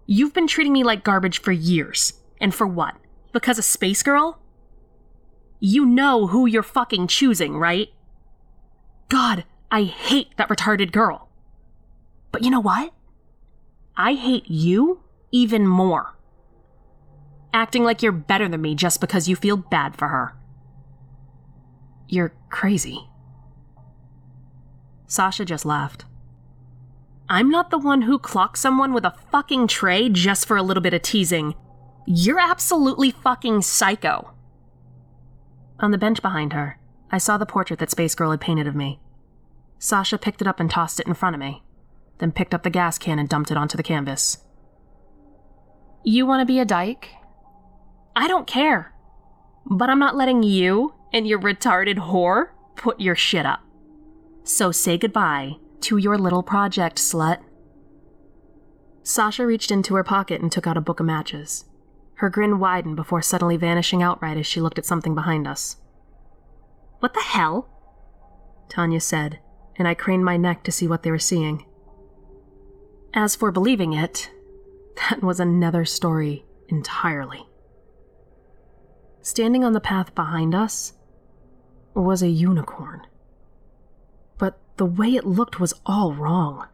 You've been treating me like garbage for years. And for what? Because a space girl? You know who you're fucking choosing, right? God, I hate that retarded girl. But you know what? I hate you even more. Acting like you're better than me just because you feel bad for her. You're crazy. Sasha just laughed. I'm not the one who clocks someone with a fucking tray just for a little bit of teasing. You're absolutely fucking psycho. On the bench behind her, I saw the portrait that Space Girl had painted of me. Sasha picked it up and tossed it in front of me, then picked up the gas can and dumped it onto the canvas. You want to be a dyke? I don't care. But I'm not letting you and your retarded whore put your shit up. So say goodbye to your little project, slut. Sasha reached into her pocket and took out a book of matches. Her grin widened before suddenly vanishing outright as she looked at something behind us. What the hell? Tanya said, and I craned my neck to see what they were seeing. As for believing it, that was another story entirely. Standing on the path behind us was a unicorn. The way it looked was all wrong.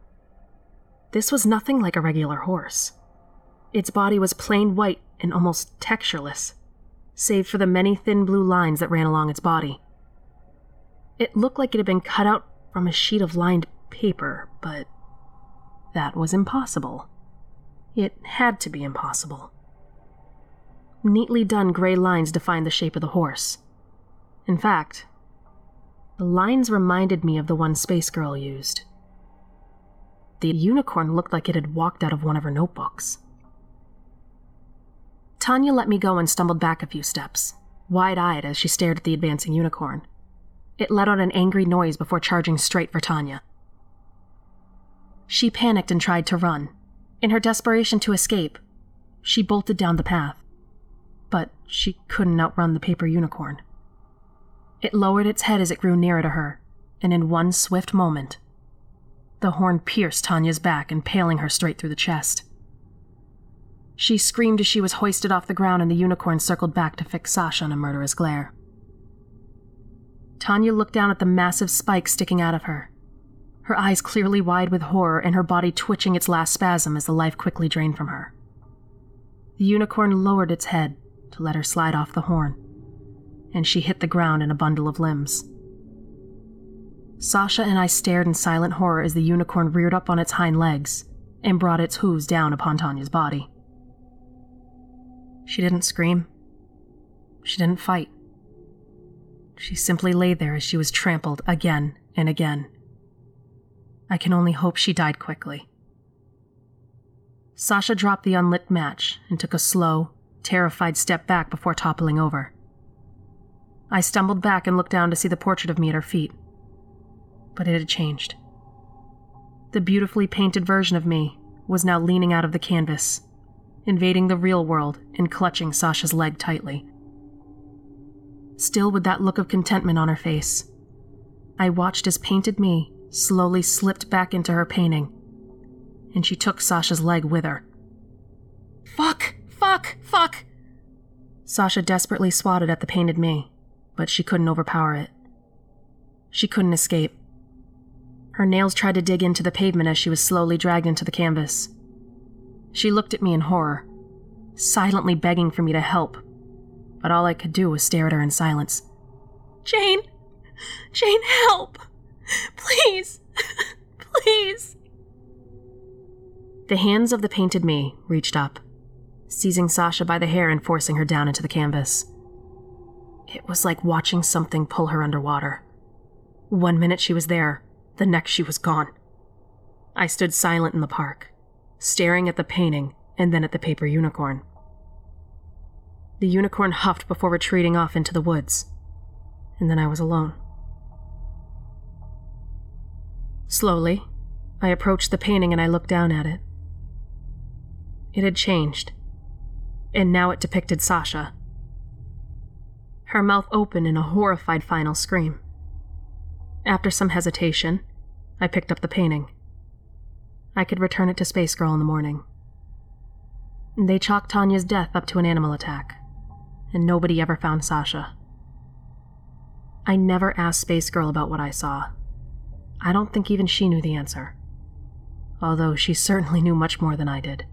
This was nothing like a regular horse. Its body was plain white and almost textureless, save for the many thin blue lines that ran along its body. It looked like it had been cut out from a sheet of lined paper, but that was impossible. It had to be impossible. Neatly done gray lines defined the shape of the horse. In fact, the lines reminded me of the one Space Girl used. The unicorn looked like it had walked out of one of her notebooks. Tanya let me go and stumbled back a few steps, wide eyed as she stared at the advancing unicorn. It let out an angry noise before charging straight for Tanya. She panicked and tried to run. In her desperation to escape, she bolted down the path. But she couldn't outrun the paper unicorn. It lowered its head as it grew nearer to her, and in one swift moment, the horn pierced Tanya's back, impaling her straight through the chest. She screamed as she was hoisted off the ground, and the unicorn circled back to fix Sasha on a murderous glare. Tanya looked down at the massive spike sticking out of her, her eyes clearly wide with horror and her body twitching its last spasm as the life quickly drained from her. The unicorn lowered its head to let her slide off the horn, and she hit the ground in a bundle of limbs. Sasha and I stared in silent horror as the unicorn reared up on its hind legs and brought its hooves down upon Tanya's body. She didn't scream. She didn't fight. She simply lay there as she was trampled again and again. I can only hope she died quickly. Sasha dropped the unlit match and took a slow, terrified step back before toppling over. I stumbled back and looked down to see the portrait of me at her feet. But it had changed. The beautifully painted version of me was now leaning out of the canvas, invading the real world and clutching Sasha's leg tightly. Still with that look of contentment on her face, I watched as painted me slowly slipped back into her painting, and she took Sasha's leg with her. Fuck! Fuck! Fuck! Sasha desperately swatted at the painted me, but she couldn't overpower it. She couldn't escape. Her nails tried to dig into the pavement as she was slowly dragged into the canvas. She looked at me in horror, silently begging for me to help, but all I could do was stare at her in silence. Jane! Jane, help! Please! Please! The hands of the painted me reached up, seizing Sasha by the hair and forcing her down into the canvas. It was like watching something pull her underwater. One minute she was there, the next she was gone. I stood silent in the park, staring at the painting and then at the paper unicorn. The unicorn huffed before retreating off into the woods, and then I was alone. Slowly, I approached the painting and I looked down at it. It had changed, and now it depicted Sasha. Her mouth open in a horrified final scream. After some hesitation, I picked up the painting. I could return it to Space Girl in the morning. They chalked Tanya's death up to an animal attack, and nobody ever found Sasha. I never asked Space Girl about what I saw. I don't think even she knew the answer, although she certainly knew much more than I did.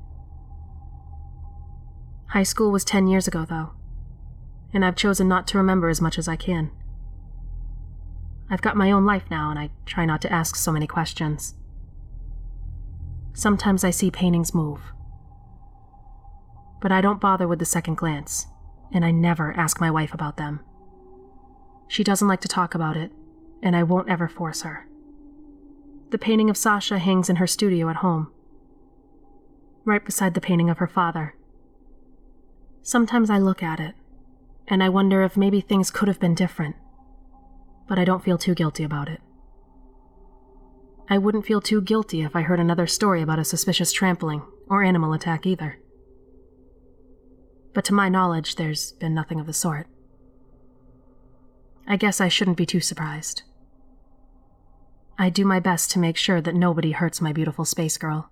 High school was 10 years ago, though, and I've chosen not to remember as much as I can. I've got my own life now, and I try not to ask so many questions. Sometimes I see paintings move, but I don't bother with the second glance, and I never ask my wife about them. She doesn't like to talk about it, and I won't ever force her. The painting of Sasha hangs in her studio at home, right beside the painting of her father. Sometimes I look at it, and I wonder if maybe things could have been different, but I don't feel too guilty about it. I wouldn't feel too guilty if I heard another story about a suspicious trampling or animal attack either. But to my knowledge, there's been nothing of the sort. I guess I shouldn't be too surprised. I do my best to make sure that nobody hurts my beautiful space girl.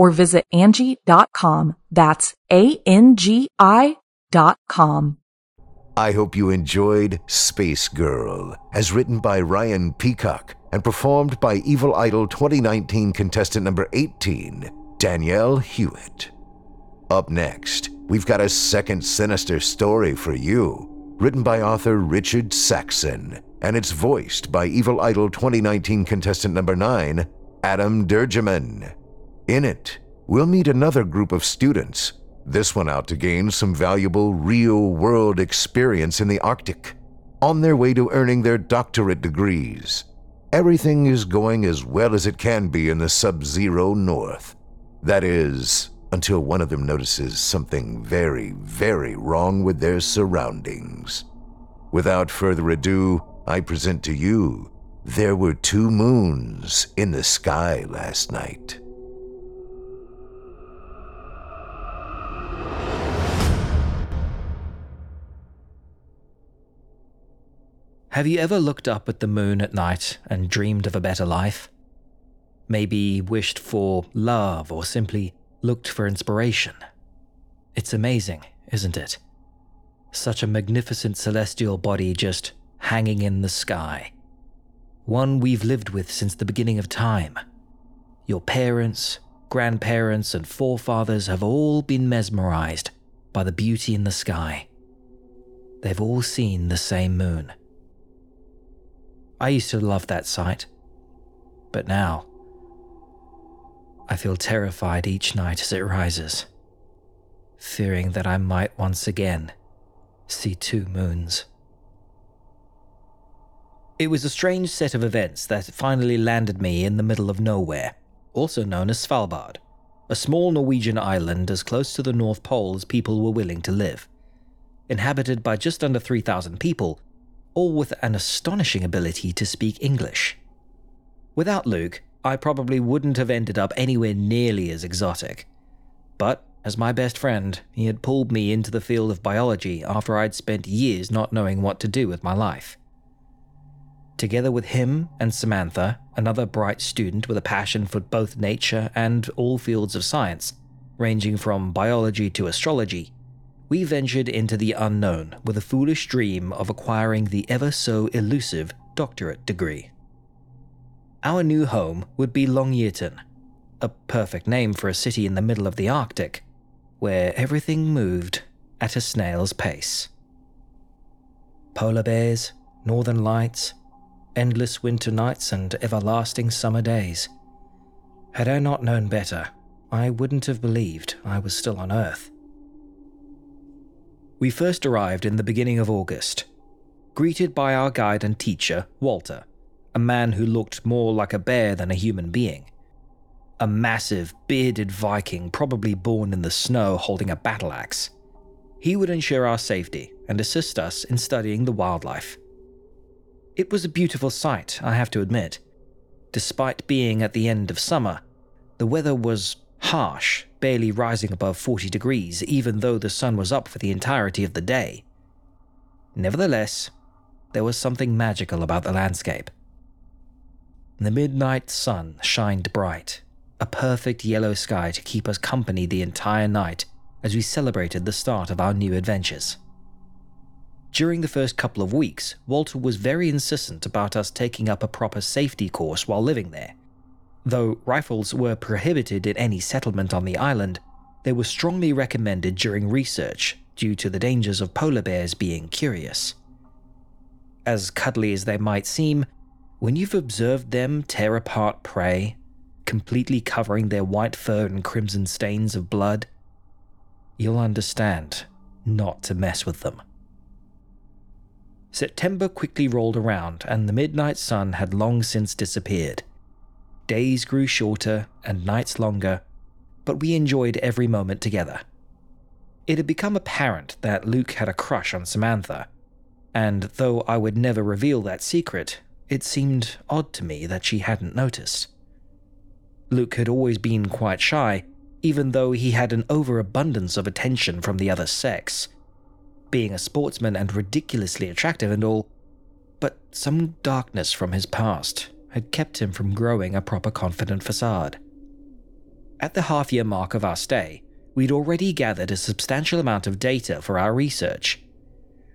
or visit Angi.com. That's A-N-G-I dot com. I hope you enjoyed Space Girl, as written by Ryan Peacock and performed by Evil Idol 2019 contestant number 18, Danielle Hewitt. Up next, we've got a second sinister story for you, written by author Richard Saxon, and it's voiced by Evil Idol 2019 contestant number 9, Adam Durgeman. In it, we'll meet another group of students, this one out to gain some valuable real world experience in the Arctic, on their way to earning their doctorate degrees. Everything is going as well as it can be in the sub zero north. That is, until one of them notices something very, very wrong with their surroundings. Without further ado, I present to you There Were Two Moons in the Sky Last Night. Have you ever looked up at the moon at night and dreamed of a better life? Maybe wished for love or simply looked for inspiration. It's amazing, isn't it? Such a magnificent celestial body just hanging in the sky. One we've lived with since the beginning of time. Your parents, grandparents, and forefathers have all been mesmerized by the beauty in the sky. They've all seen the same moon. I used to love that sight, but now I feel terrified each night as it rises, fearing that I might once again see two moons. It was a strange set of events that finally landed me in the middle of nowhere, also known as Svalbard, a small Norwegian island as close to the North Pole as people were willing to live. Inhabited by just under 3,000 people, all with an astonishing ability to speak English. Without Luke, I probably wouldn't have ended up anywhere nearly as exotic. But, as my best friend, he had pulled me into the field of biology after I'd spent years not knowing what to do with my life. Together with him and Samantha, another bright student with a passion for both nature and all fields of science, ranging from biology to astrology, we ventured into the unknown with a foolish dream of acquiring the ever so elusive doctorate degree. Our new home would be Longyearbyen, a perfect name for a city in the middle of the Arctic, where everything moved at a snail's pace. Polar bears, northern lights, endless winter nights, and everlasting summer days. Had I not known better, I wouldn't have believed I was still on Earth. We first arrived in the beginning of August, greeted by our guide and teacher, Walter, a man who looked more like a bear than a human being. A massive, bearded Viking, probably born in the snow, holding a battle axe. he would ensure our safety and assist us in studying the wildlife. It was a beautiful sight, I have to admit. Despite being at the end of summer, the weather was harsh, barely rising above 40 degrees, even though the sun was up for the entirety of the day. Nevertheless, there was something magical about the landscape. The midnight sun shined bright, a perfect yellow sky to keep us company the entire night as we celebrated the start of our new adventures. During the first couple of weeks, Walter was very insistent about us taking up a proper safety course while living there. Though rifles were prohibited in any settlement on the island, they were strongly recommended during research due to the dangers of polar bears being curious. As cuddly as they might seem, when you've observed them tear apart prey, completely covering their white fur in crimson stains of blood, you'll understand not to mess with them. September quickly rolled around, and the midnight sun had long since disappeared. Days grew shorter and nights longer, but we enjoyed every moment together. It had become apparent that Luke had a crush on Samantha, and though I would never reveal that secret, it seemed odd to me that she hadn't noticed. Luke had always been quite shy, even though he had an overabundance of attention from the other sex. Being a sportsman and ridiculously attractive and all, but some darkness from his past had kept him from growing a proper confident facade. At the half year mark of our stay, we'd already gathered a substantial amount of data for our research.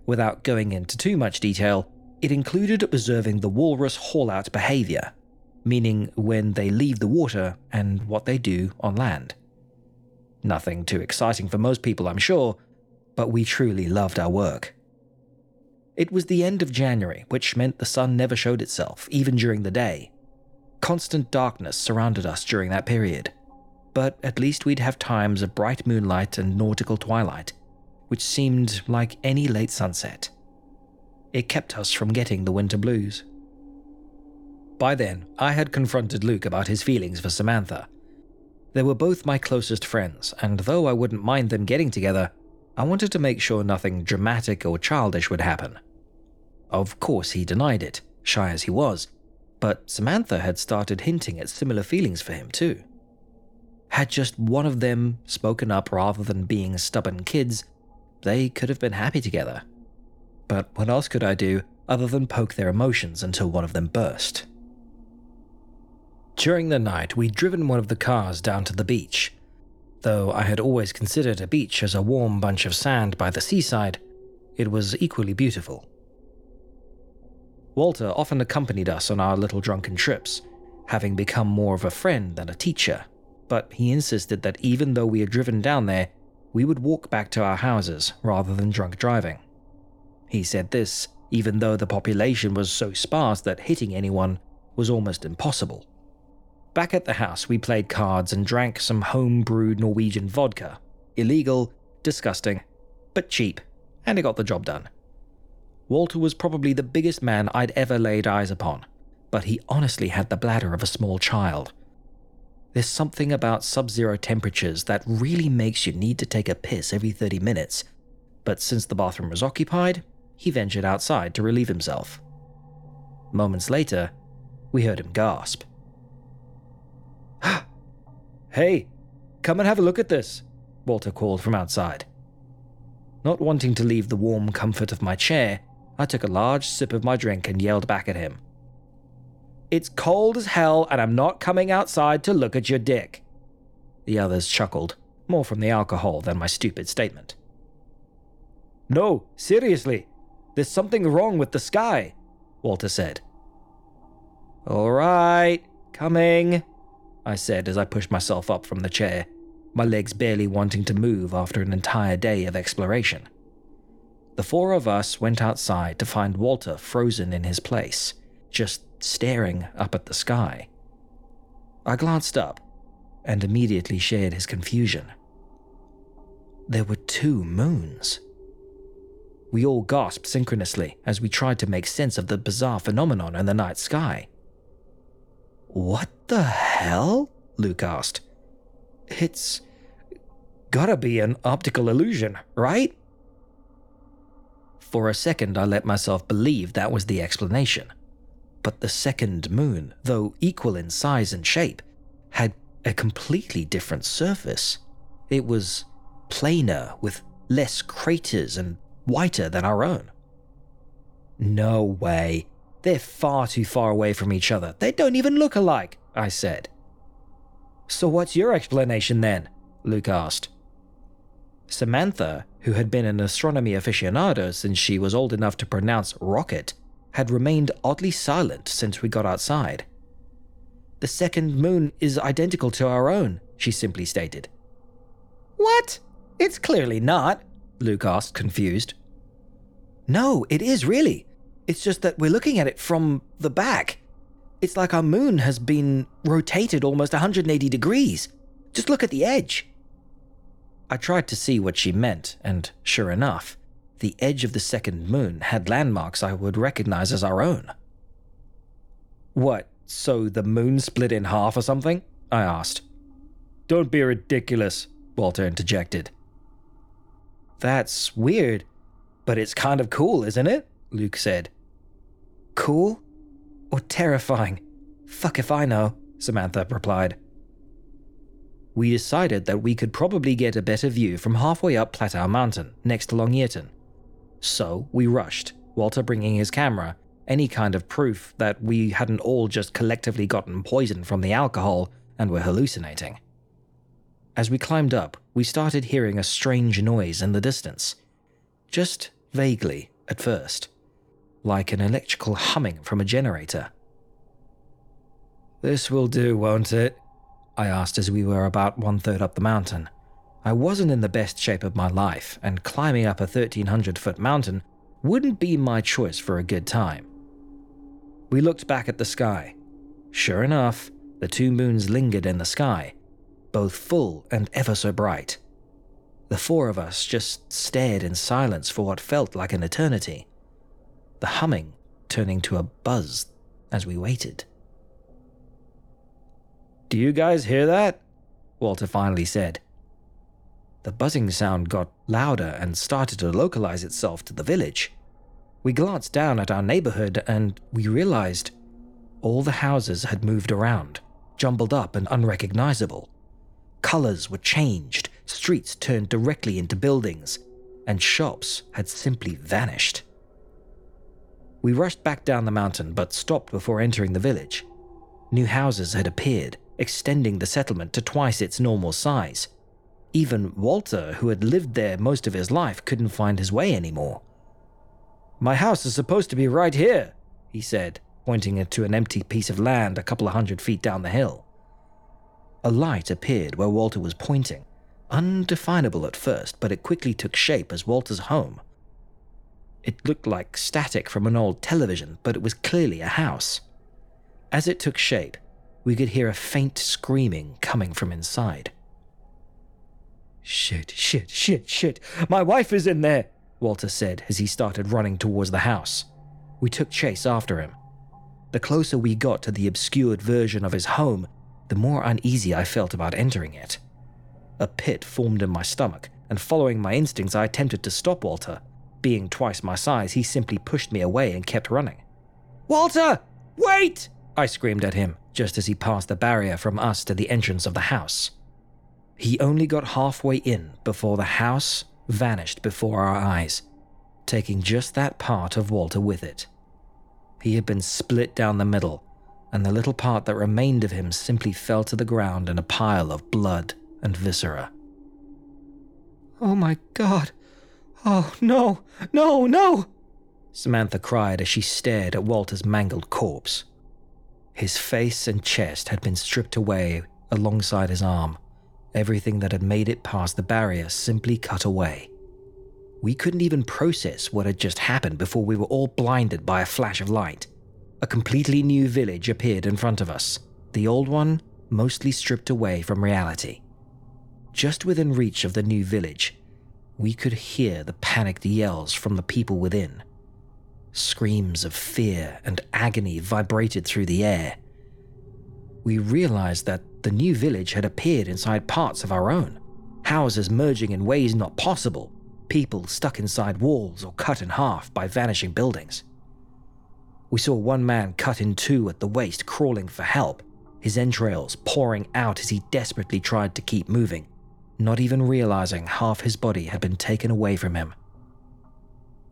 Without going into too much detail, it included observing the walrus haul out behavior, meaning when they leave the water and what they do on land. Nothing too exciting for most people, I'm sure, but we truly loved our work. It was the end of January, which meant the sun never showed itself, even during the day. Constant darkness surrounded us during that period, but at least we'd have times of bright moonlight and nautical twilight, which seemed like any late sunset. It kept us from getting the winter blues. By then, I had confronted Luke about his feelings for Samantha, they were both my closest friends, and though I wouldn't mind them getting together, I wanted to make sure nothing dramatic or childish would happen. Of course, he denied it, shy as he was, but Samantha had started hinting at similar feelings for him, too. Had just one of them spoken up rather than being stubborn kids, they could have been happy together. But what else could I do other than poke their emotions until one of them burst? During the night, we'd driven one of the cars down to the beach. Though I had always considered a beach as a warm bunch of sand by the seaside, it was equally beautiful. Walter often accompanied us on our little drunken trips, having become more of a friend than a teacher, but he insisted that even though we had driven down there, we would walk back to our houses rather than drunk driving. He said this even though the population was so sparse that hitting anyone was almost impossible. Back at the house, we played cards and drank some home brewed Norwegian vodka. Illegal, disgusting, but cheap, and it got the job done. Walter was probably the biggest man I'd ever laid eyes upon, but he honestly had the bladder of a small child. There's something about sub zero temperatures that really makes you need to take a piss every 30 minutes, but since the bathroom was occupied, he ventured outside to relieve himself. Moments later, we heard him gasp. hey, come and have a look at this, Walter called from outside. Not wanting to leave the warm comfort of my chair, I took a large sip of my drink and yelled back at him. It's cold as hell, and I'm not coming outside to look at your dick. The others chuckled, more from the alcohol than my stupid statement. No, seriously, there's something wrong with the sky, Walter said. All right, coming, I said as I pushed myself up from the chair, my legs barely wanting to move after an entire day of exploration. The four of us went outside to find Walter frozen in his place, just staring up at the sky. I glanced up and immediately shared his confusion. There were two moons. We all gasped synchronously as we tried to make sense of the bizarre phenomenon in the night sky. What the hell? Luke asked. It's gotta be an optical illusion, right? For a second, I let myself believe that was the explanation. But the second moon, though equal in size and shape, had a completely different surface. It was plainer, with less craters and whiter than our own. No way. They're far too far away from each other. They don't even look alike, I said. So, what's your explanation then? Luke asked. Samantha, who had been an astronomy aficionado since she was old enough to pronounce rocket, had remained oddly silent since we got outside. The second moon is identical to our own, she simply stated. What? It's clearly not, Luke asked, confused. No, it is really. It's just that we're looking at it from the back. It's like our moon has been rotated almost 180 degrees. Just look at the edge. I tried to see what she meant, and sure enough, the edge of the second moon had landmarks I would recognize as our own. What, so the moon split in half or something? I asked. Don't be ridiculous, Walter interjected. That's weird, but it's kind of cool, isn't it? Luke said. Cool? Or terrifying? Fuck if I know, Samantha replied. We decided that we could probably get a better view from halfway up Platow Mountain, next to Longyearbyen. So we rushed, Walter bringing his camera, any kind of proof that we hadn't all just collectively gotten poisoned from the alcohol and were hallucinating. As we climbed up, we started hearing a strange noise in the distance. Just vaguely, at first, like an electrical humming from a generator. This will do, won't it? I asked as we were about one third up the mountain. I wasn't in the best shape of my life, and climbing up a 1300 foot mountain wouldn't be my choice for a good time. We looked back at the sky. Sure enough, the two moons lingered in the sky, both full and ever so bright. The four of us just stared in silence for what felt like an eternity, the humming turning to a buzz as we waited. Do you guys hear that? Walter finally said. The buzzing sound got louder and started to localize itself to the village. We glanced down at our neighborhood and we realized all the houses had moved around, jumbled up and unrecognizable. Colors were changed, streets turned directly into buildings, and shops had simply vanished. We rushed back down the mountain but stopped before entering the village. New houses had appeared, extending the settlement to twice its normal size. Even Walter, who had lived there most of his life, couldn't find his way anymore. My house is supposed to be right here, he said, pointing to an empty piece of land a couple of hundred feet down the hill. A light appeared where Walter was pointing, undefinable at first, but it quickly took shape as Walter's home. It looked like static from an old television, but it was clearly a house. As it took shape, we could hear a faint screaming coming from inside. Shit, shit, shit, shit. My wife is in there, Walter said as he started running towards the house. We took chase after him. The closer we got to the obscured version of his home, the more uneasy I felt about entering it. A pit formed in my stomach, and following my instincts, I attempted to stop Walter. Being twice my size, he simply pushed me away and kept running. Walter! Wait! I screamed at him just as he passed the barrier from us to the entrance of the house. He only got halfway in before the house vanished before our eyes, taking just that part of Walter with it. He had been split down the middle, and the little part that remained of him simply fell to the ground in a pile of blood and viscera. Oh my god! Oh no! No, no! Samantha cried as she stared at Walter's mangled corpse. His face and chest had been stripped away alongside his arm. Everything that had made it past the barrier simply cut away. We couldn't even process what had just happened before we were all blinded by a flash of light. A completely new village appeared in front of us, the old one mostly stripped away from reality. Just within reach of the new village, we could hear the panicked yells from the people within. Screams of fear and agony vibrated through the air. We realized that the new village had appeared inside parts of our own, houses merging in ways not possible, people stuck inside walls or cut in half by vanishing buildings. We saw one man cut in two at the waist, crawling for help, his entrails pouring out as he desperately tried to keep moving, not even realizing half his body had been taken away from him.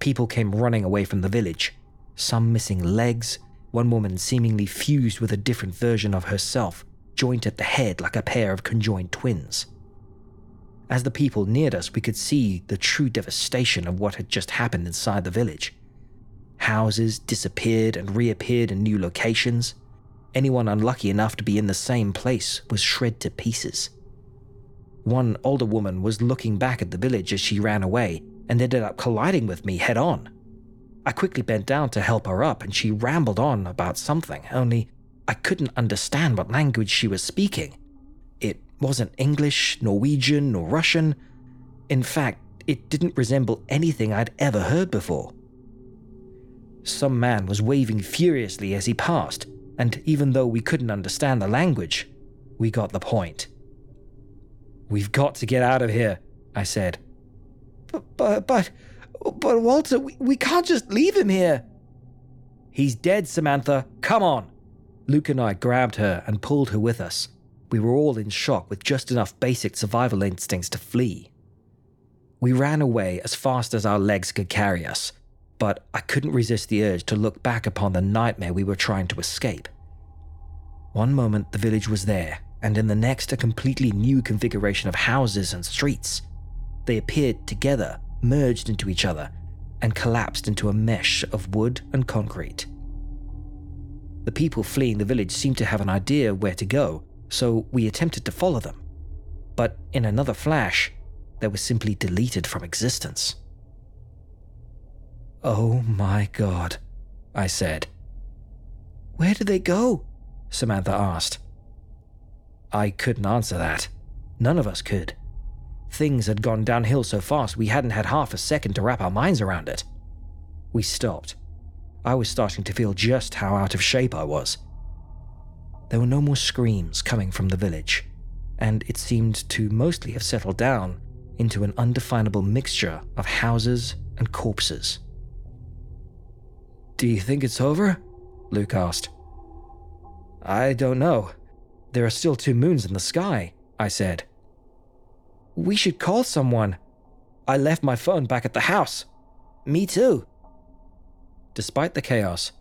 People came running away from the village, some missing legs, one woman seemingly fused with a different version of herself, joint at the head like a pair of conjoined twins. As the people neared us, we could see the true devastation of what had just happened inside the village. Houses disappeared and reappeared in new locations. Anyone unlucky enough to be in the same place was shred to pieces. One older woman was looking back at the village as she ran away and ended up colliding with me head on. I quickly bent down to help her up and she rambled on about something, only I couldn't understand what language she was speaking. It wasn't English, Norwegian, or Russian. In fact, it didn't resemble anything I'd ever heard before. Some man was waving furiously as he passed, and even though we couldn't understand the language, we got the point. We've got to get out of here, I said. But, but, but, Walter, we, we can't just leave him here. He's dead, Samantha. Come on. Luke and I grabbed her and pulled her with us. We were all in shock with just enough basic survival instincts to flee. We ran away as fast as our legs could carry us, but I couldn't resist the urge to look back upon the nightmare we were trying to escape. One moment the village was there, and in the next, a completely new configuration of houses and streets. They appeared together, merged into each other, and collapsed into a mesh of wood and concrete. The people fleeing the village seemed to have an idea where to go, so we attempted to follow them. But in another flash, they were simply deleted from existence. Oh my god, I said. Where did they go? Samantha asked. I couldn't answer that. None of us could. Things had gone downhill so fast we hadn't had half a second to wrap our minds around it. We stopped. I was starting to feel just how out of shape I was. There were no more screams coming from the village, and it seemed to mostly have settled down into an undefinable mixture of houses and corpses. Do you think it's over? Luke asked. I don't know. There are still two moons in the sky, I said. We should call someone. I left my phone back at the house. Me too. Despite the chaos,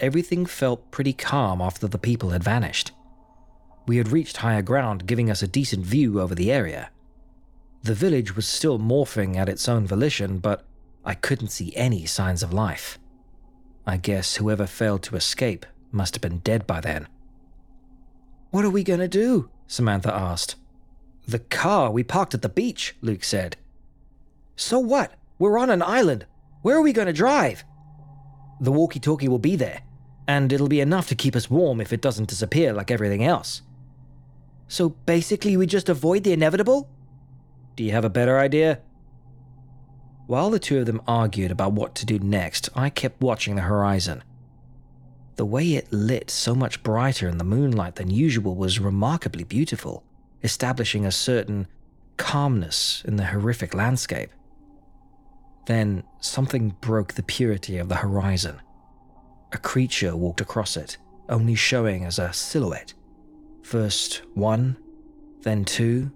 everything felt pretty calm after the people had vanished. We had reached higher ground, giving us a decent view over the area. The village was still morphing at its own volition, but I couldn't see any signs of life. I guess whoever failed to escape must have been dead by then. What are we going to do? Samantha asked. The car we parked at the beach, Luke said. So what? We're on an island. Where are we going to drive? The walkie talkie will be there, and it'll be enough to keep us warm if it doesn't disappear like everything else. So basically, we just avoid the inevitable? Do you have a better idea? While the two of them argued about what to do next, I kept watching the horizon. The way it lit so much brighter in the moonlight than usual was remarkably beautiful, establishing a certain calmness in the horrific landscape. Then something broke the purity of the horizon. A creature walked across it, only showing as a silhouette. First one, then two,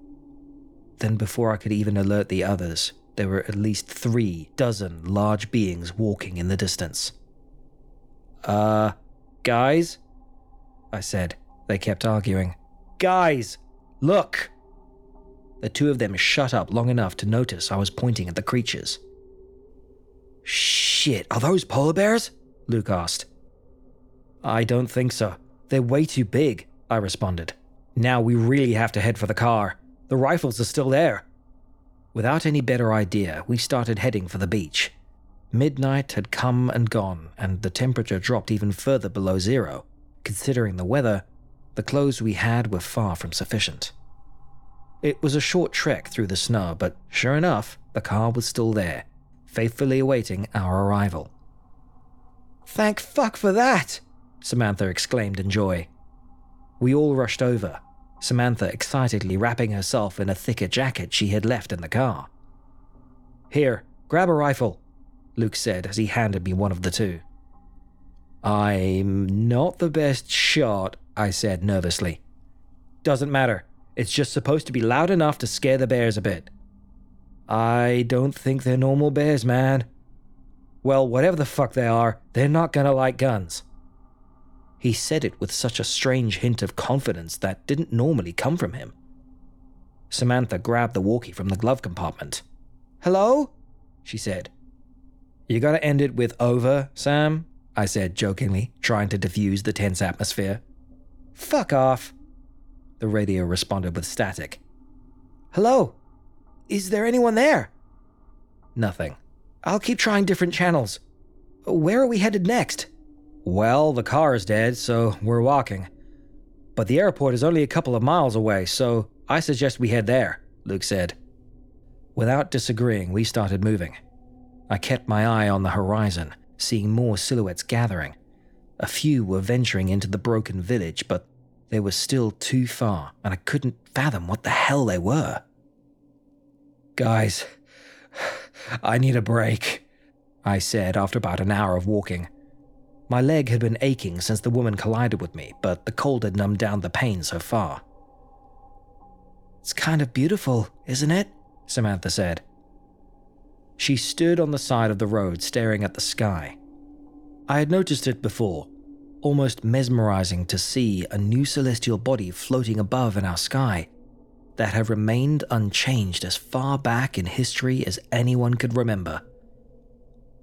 then before I could even alert the others, there were at least three dozen large beings walking in the distance. Uh, guys? I said. They kept arguing. Guys, look! The two of them shut up long enough to notice I was pointing at the creatures. Shit, are those polar bears? Luke asked. I don't think so. They're way too big, I responded. Now we really have to head for the car. The rifles are still there. Without any better idea, we started heading for the beach. Midnight had come and gone, and the temperature dropped even further below zero. Considering the weather, the clothes we had were far from sufficient. It was a short trek through the snow, but sure enough, the car was still there, faithfully awaiting our arrival. Thank fuck for that! Samantha exclaimed in joy. We all rushed over, Samantha excitedly wrapping herself in a thicker jacket she had left in the car. Here, grab a rifle, Luke said as he handed me one of the two. I'm not the best shot, I said nervously. Doesn't matter. It's just supposed to be loud enough to scare the bears a bit. I don't think they're normal bears, man. Well, whatever the fuck they are, they're not gonna like guns. He said it with such a strange hint of confidence that didn't normally come from him. Samantha grabbed the walkie from the glove compartment. Hello? She said. You gotta end it with over, Sam, I said jokingly, trying to diffuse the tense atmosphere. Fuck off, the radio responded with static. Hello? Is there anyone there? Nothing. I'll keep trying different channels. Where are we headed next? Well, the car is dead, so we're walking. But the airport is only a couple of miles away, so I suggest we head there, Luke said. Without disagreeing, we started moving. I kept my eye on the horizon, seeing more silhouettes gathering. A few were venturing into the broken village, but they were still too far, and I couldn't fathom what the hell they were. Guys, I need a break, I said after about an hour of walking. My leg had been aching since the woman collided with me, but the cold had numbed down the pain so far. It's kind of beautiful, isn't it? Samantha said. She stood on the side of the road staring at the sky. I had noticed it before, almost mesmerizing to see a new celestial body floating above in our sky that had remained unchanged as far back in history as anyone could remember.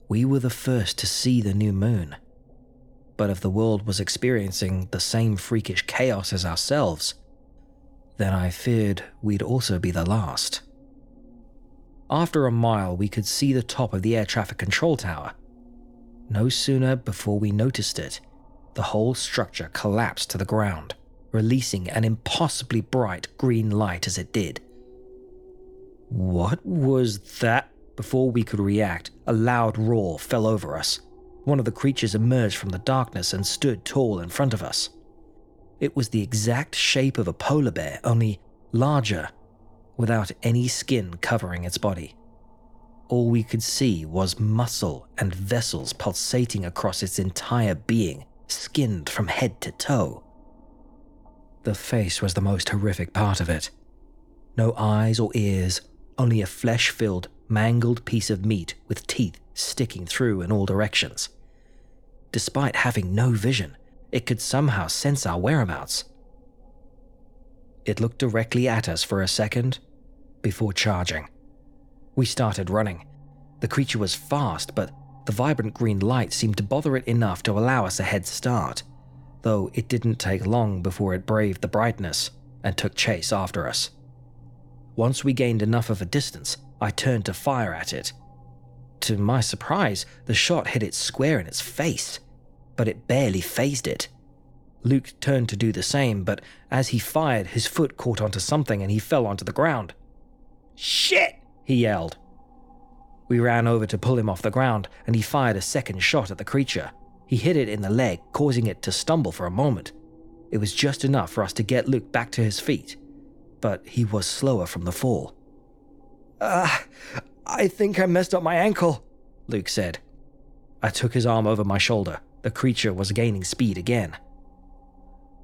We were the first to see the new moon. But if the world was experiencing the same freakish chaos as ourselves, then I feared we'd also be the last. After a mile, we could see the top of the air traffic control tower. No sooner before we noticed it, the whole structure collapsed to the ground, releasing an impossibly bright green light as it did. What was that? Before we could react, a loud roar fell over us, one of the creatures emerged from the darkness and stood tall in front of us. It was the exact shape of a polar bear, only larger, without any skin covering its body. All we could see was muscle and vessels pulsating across its entire being, skinned from head to toe. The face was the most horrific part of it. No eyes or ears, only a flesh filled, mangled piece of meat with teeth sticking through in all directions. Despite having no vision, it could somehow sense our whereabouts. It looked directly at us for a second before charging. We started running. The creature was fast, but the vibrant green light seemed to bother it enough to allow us a head start, though it didn't take long before it braved the brightness and took chase after us. Once we gained enough of a distance, I turned to fire at it. To my surprise, the shot hit it square in its face but it barely fazed it. Luke turned to do the same, but as he fired, his foot caught onto something and he fell onto the ground. Shit! he yelled. We ran over to pull him off the ground, and he fired a second shot at the creature. He hit it in the leg, causing it to stumble for a moment. It was just enough for us to get Luke back to his feet, but he was slower from the fall. Ah, uh, I think I messed up my ankle, Luke said. I took his arm over my shoulder. The creature was gaining speed again.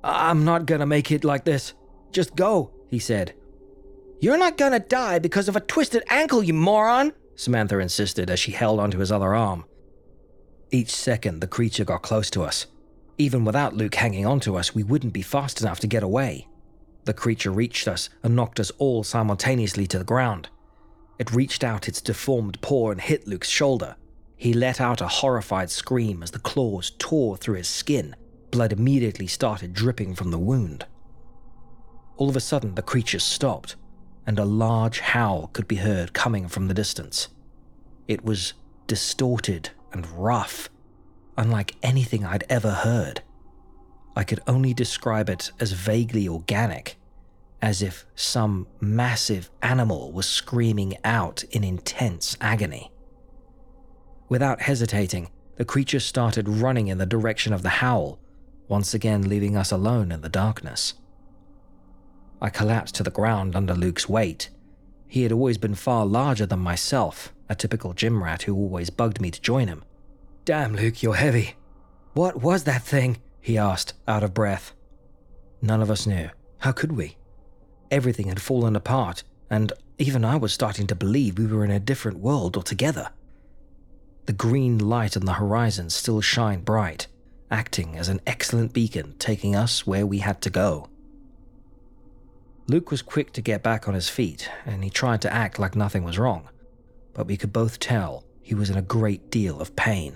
I'm not gonna make it like this. Just go, he said. You're not gonna die because of a twisted ankle, you moron, Samantha insisted as she held onto his other arm. Each second, the creature got close to us. Even without Luke hanging onto us, we wouldn't be fast enough to get away. The creature reached us and knocked us all simultaneously to the ground. It reached out its deformed paw and hit Luke's shoulder. He let out a horrified scream as the claws tore through his skin. Blood immediately started dripping from the wound. All of a sudden, the creature stopped, and a large howl could be heard coming from the distance. It was distorted and rough, unlike anything I'd ever heard. I could only describe it as vaguely organic, as if some massive animal was screaming out in intense agony. Without hesitating, the creature started running in the direction of the howl, once again leaving us alone in the darkness. I collapsed to the ground under Luke's weight. He had always been far larger than myself, a typical gym rat who always bugged me to join him. Damn, Luke, you're heavy. What was that thing? he asked, out of breath. None of us knew. How could we? Everything had fallen apart, and even I was starting to believe we were in a different world altogether. The green light on the horizon still shined bright, acting as an excellent beacon taking us where we had to go. Luke was quick to get back on his feet, and he tried to act like nothing was wrong, but we could both tell he was in a great deal of pain.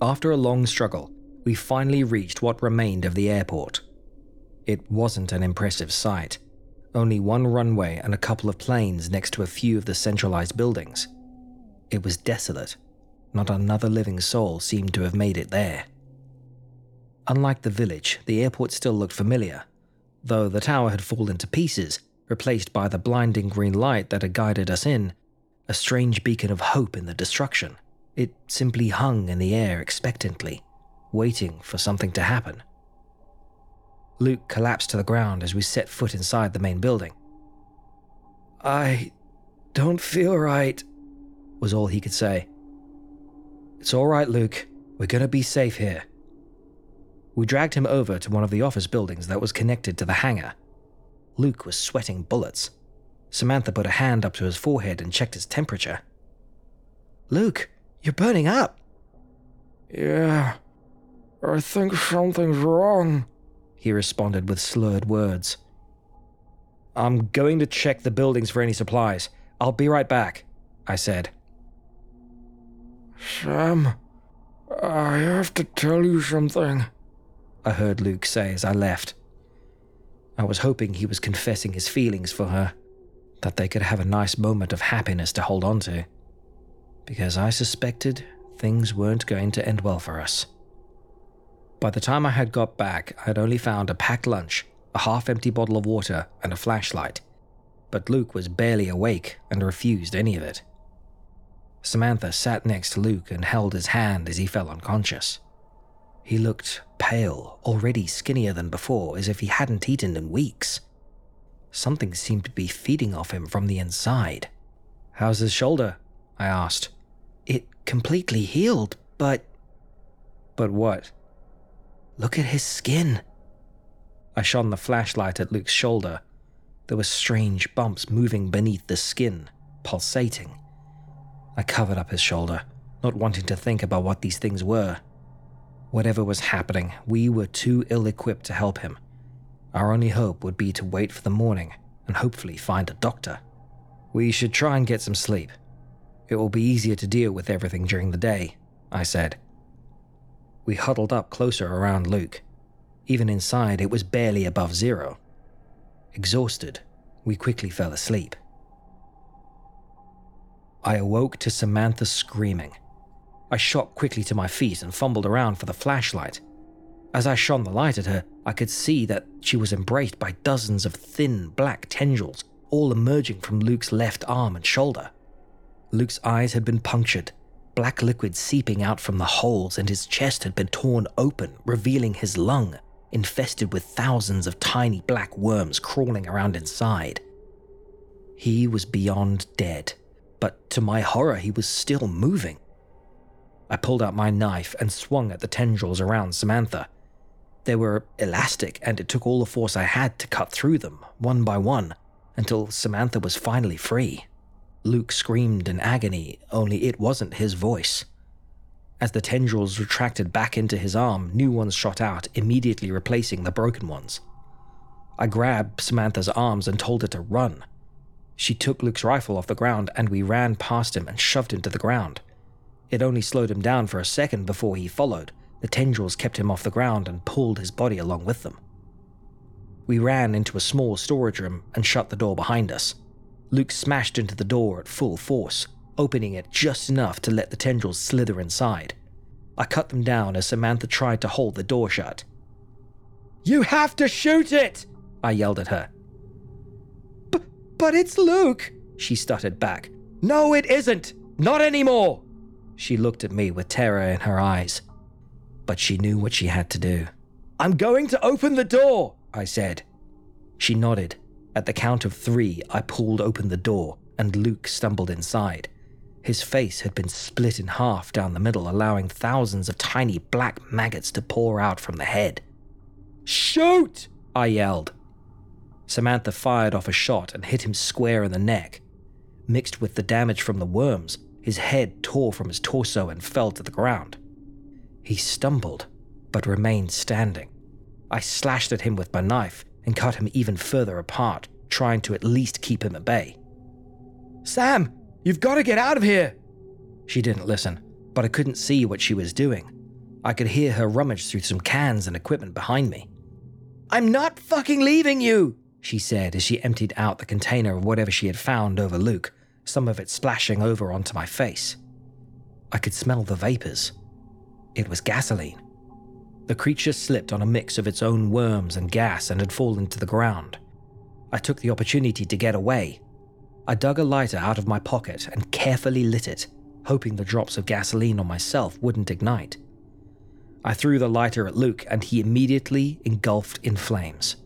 After a long struggle, we finally reached what remained of the airport. It wasn't an impressive sight, only one runway and a couple of planes next to a few of the centralized buildings. It was desolate. Not another living soul seemed to have made it there. Unlike the village, the airport still looked familiar, though the tower had fallen to pieces, replaced by the blinding green light that had guided us in, a strange beacon of hope in the destruction. It simply hung in the air expectantly, waiting for something to happen. Luke collapsed to the ground as we set foot inside the main building. I don't feel right, was all he could say. It's all right, Luke. We're gonna be safe here. We dragged him over to one of the office buildings that was connected to the hangar. Luke was sweating bullets. Samantha put a hand up to his forehead and checked his temperature. Luke, you're burning up. Yeah, I think something's wrong, he responded with slurred words. I'm going to check the buildings for any supplies. I'll be right back, I said. Sam, I have to tell you something, I heard Luke say as I left. I was hoping he was confessing his feelings for her, that they could have a nice moment of happiness to hold on to, because I suspected things weren't going to end well for us. By the time I had got back, I had only found a packed lunch, a half empty bottle of water, and a flashlight. But Luke was barely awake and refused any of it. Samantha sat next to Luke and held his hand as he fell unconscious. He looked pale, already skinnier than before, as if he hadn't eaten in weeks. Something seemed to be feeding off him from the inside. How's his shoulder? I asked. It completely healed, but. But what? Look at his skin. I shone the flashlight at Luke's shoulder. There were strange bumps moving beneath the skin, pulsating. I covered up his shoulder, not wanting to think about what these things were. Whatever was happening, we were too ill equipped to help him. Our only hope would be to wait for the morning and hopefully find a doctor. We should try and get some sleep. It will be easier to deal with everything during the day, I said. We huddled up closer around Luke. Even inside, it was barely above zero. Exhausted, we quickly fell asleep. I awoke to Samantha screaming. I shot quickly to my feet and fumbled around for the flashlight. As I shone the light at her, I could see that she was embraced by dozens of thin, black tendrils, all emerging from Luke's left arm and shoulder. Luke's eyes had been punctured, black liquid seeping out from the holes, and his chest had been torn open, revealing his lung, infested with thousands of tiny black worms crawling around inside. He was beyond dead, but to my horror, he was still moving. I pulled out my knife and swung at the tendrils around Samantha. They were elastic, and it took all the force I had to cut through them, one by one, until Samantha was finally free. Luke screamed in agony, only it wasn't his voice. As the tendrils retracted back into his arm, new ones shot out, immediately replacing the broken ones. I grabbed Samantha's arms and told her to run. She took Luke's rifle off the ground, and we ran past him and shoved him to the ground. It only slowed him down for a second before he followed. The tendrils kept him off the ground and pulled his body along with them. We ran into a small storage room and shut the door behind us. Luke smashed into the door at full force, opening it just enough to let the tendrils slither inside. I cut them down as Samantha tried to hold the door shut. You have to shoot it! I yelled at her. But, but it's Luke, she stuttered back. No, it isn't! Not anymore! She looked at me with terror in her eyes. But she knew what she had to do. I'm going to open the door, I said. She nodded. At the count of three, I pulled open the door, and Luke stumbled inside. His face had been split in half down the middle, allowing thousands of tiny black maggots to pour out from the head. Shoot! I yelled. Samantha fired off a shot and hit him square in the neck. Mixed with the damage from the worms, his head tore from his torso and fell to the ground. He stumbled, but remained standing. I slashed at him with my knife and cut him even further apart, trying to at least keep him at bay. Sam, you've got to get out of here! She didn't listen, but I couldn't see what she was doing. I could hear her rummage through some cans and equipment behind me. I'm not fucking leaving you, she said as she emptied out the container of whatever she had found over Luke, some of it splashing over onto my face. I could smell the vapors. It was gasoline. The creature slipped on a mix of its own worms and gas and had fallen to the ground. I took the opportunity to get away. I dug a lighter out of my pocket and carefully lit it, hoping the drops of gasoline on myself wouldn't ignite. I threw the lighter at Luke and he immediately engulfed in flames.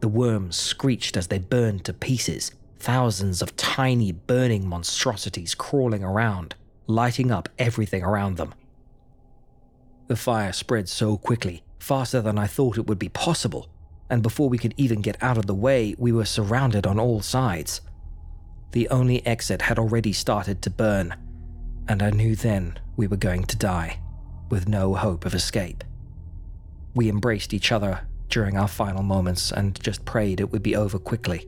The worms screeched as they burned to pieces, thousands of tiny burning monstrosities crawling around, lighting up everything around them. The fire spread so quickly, faster than I thought it would be possible, and before we could even get out of the way, we were surrounded on all sides. The only exit had already started to burn, and I knew then we were going to die, with no hope of escape. We embraced each other during our final moments and just prayed it would be over quickly,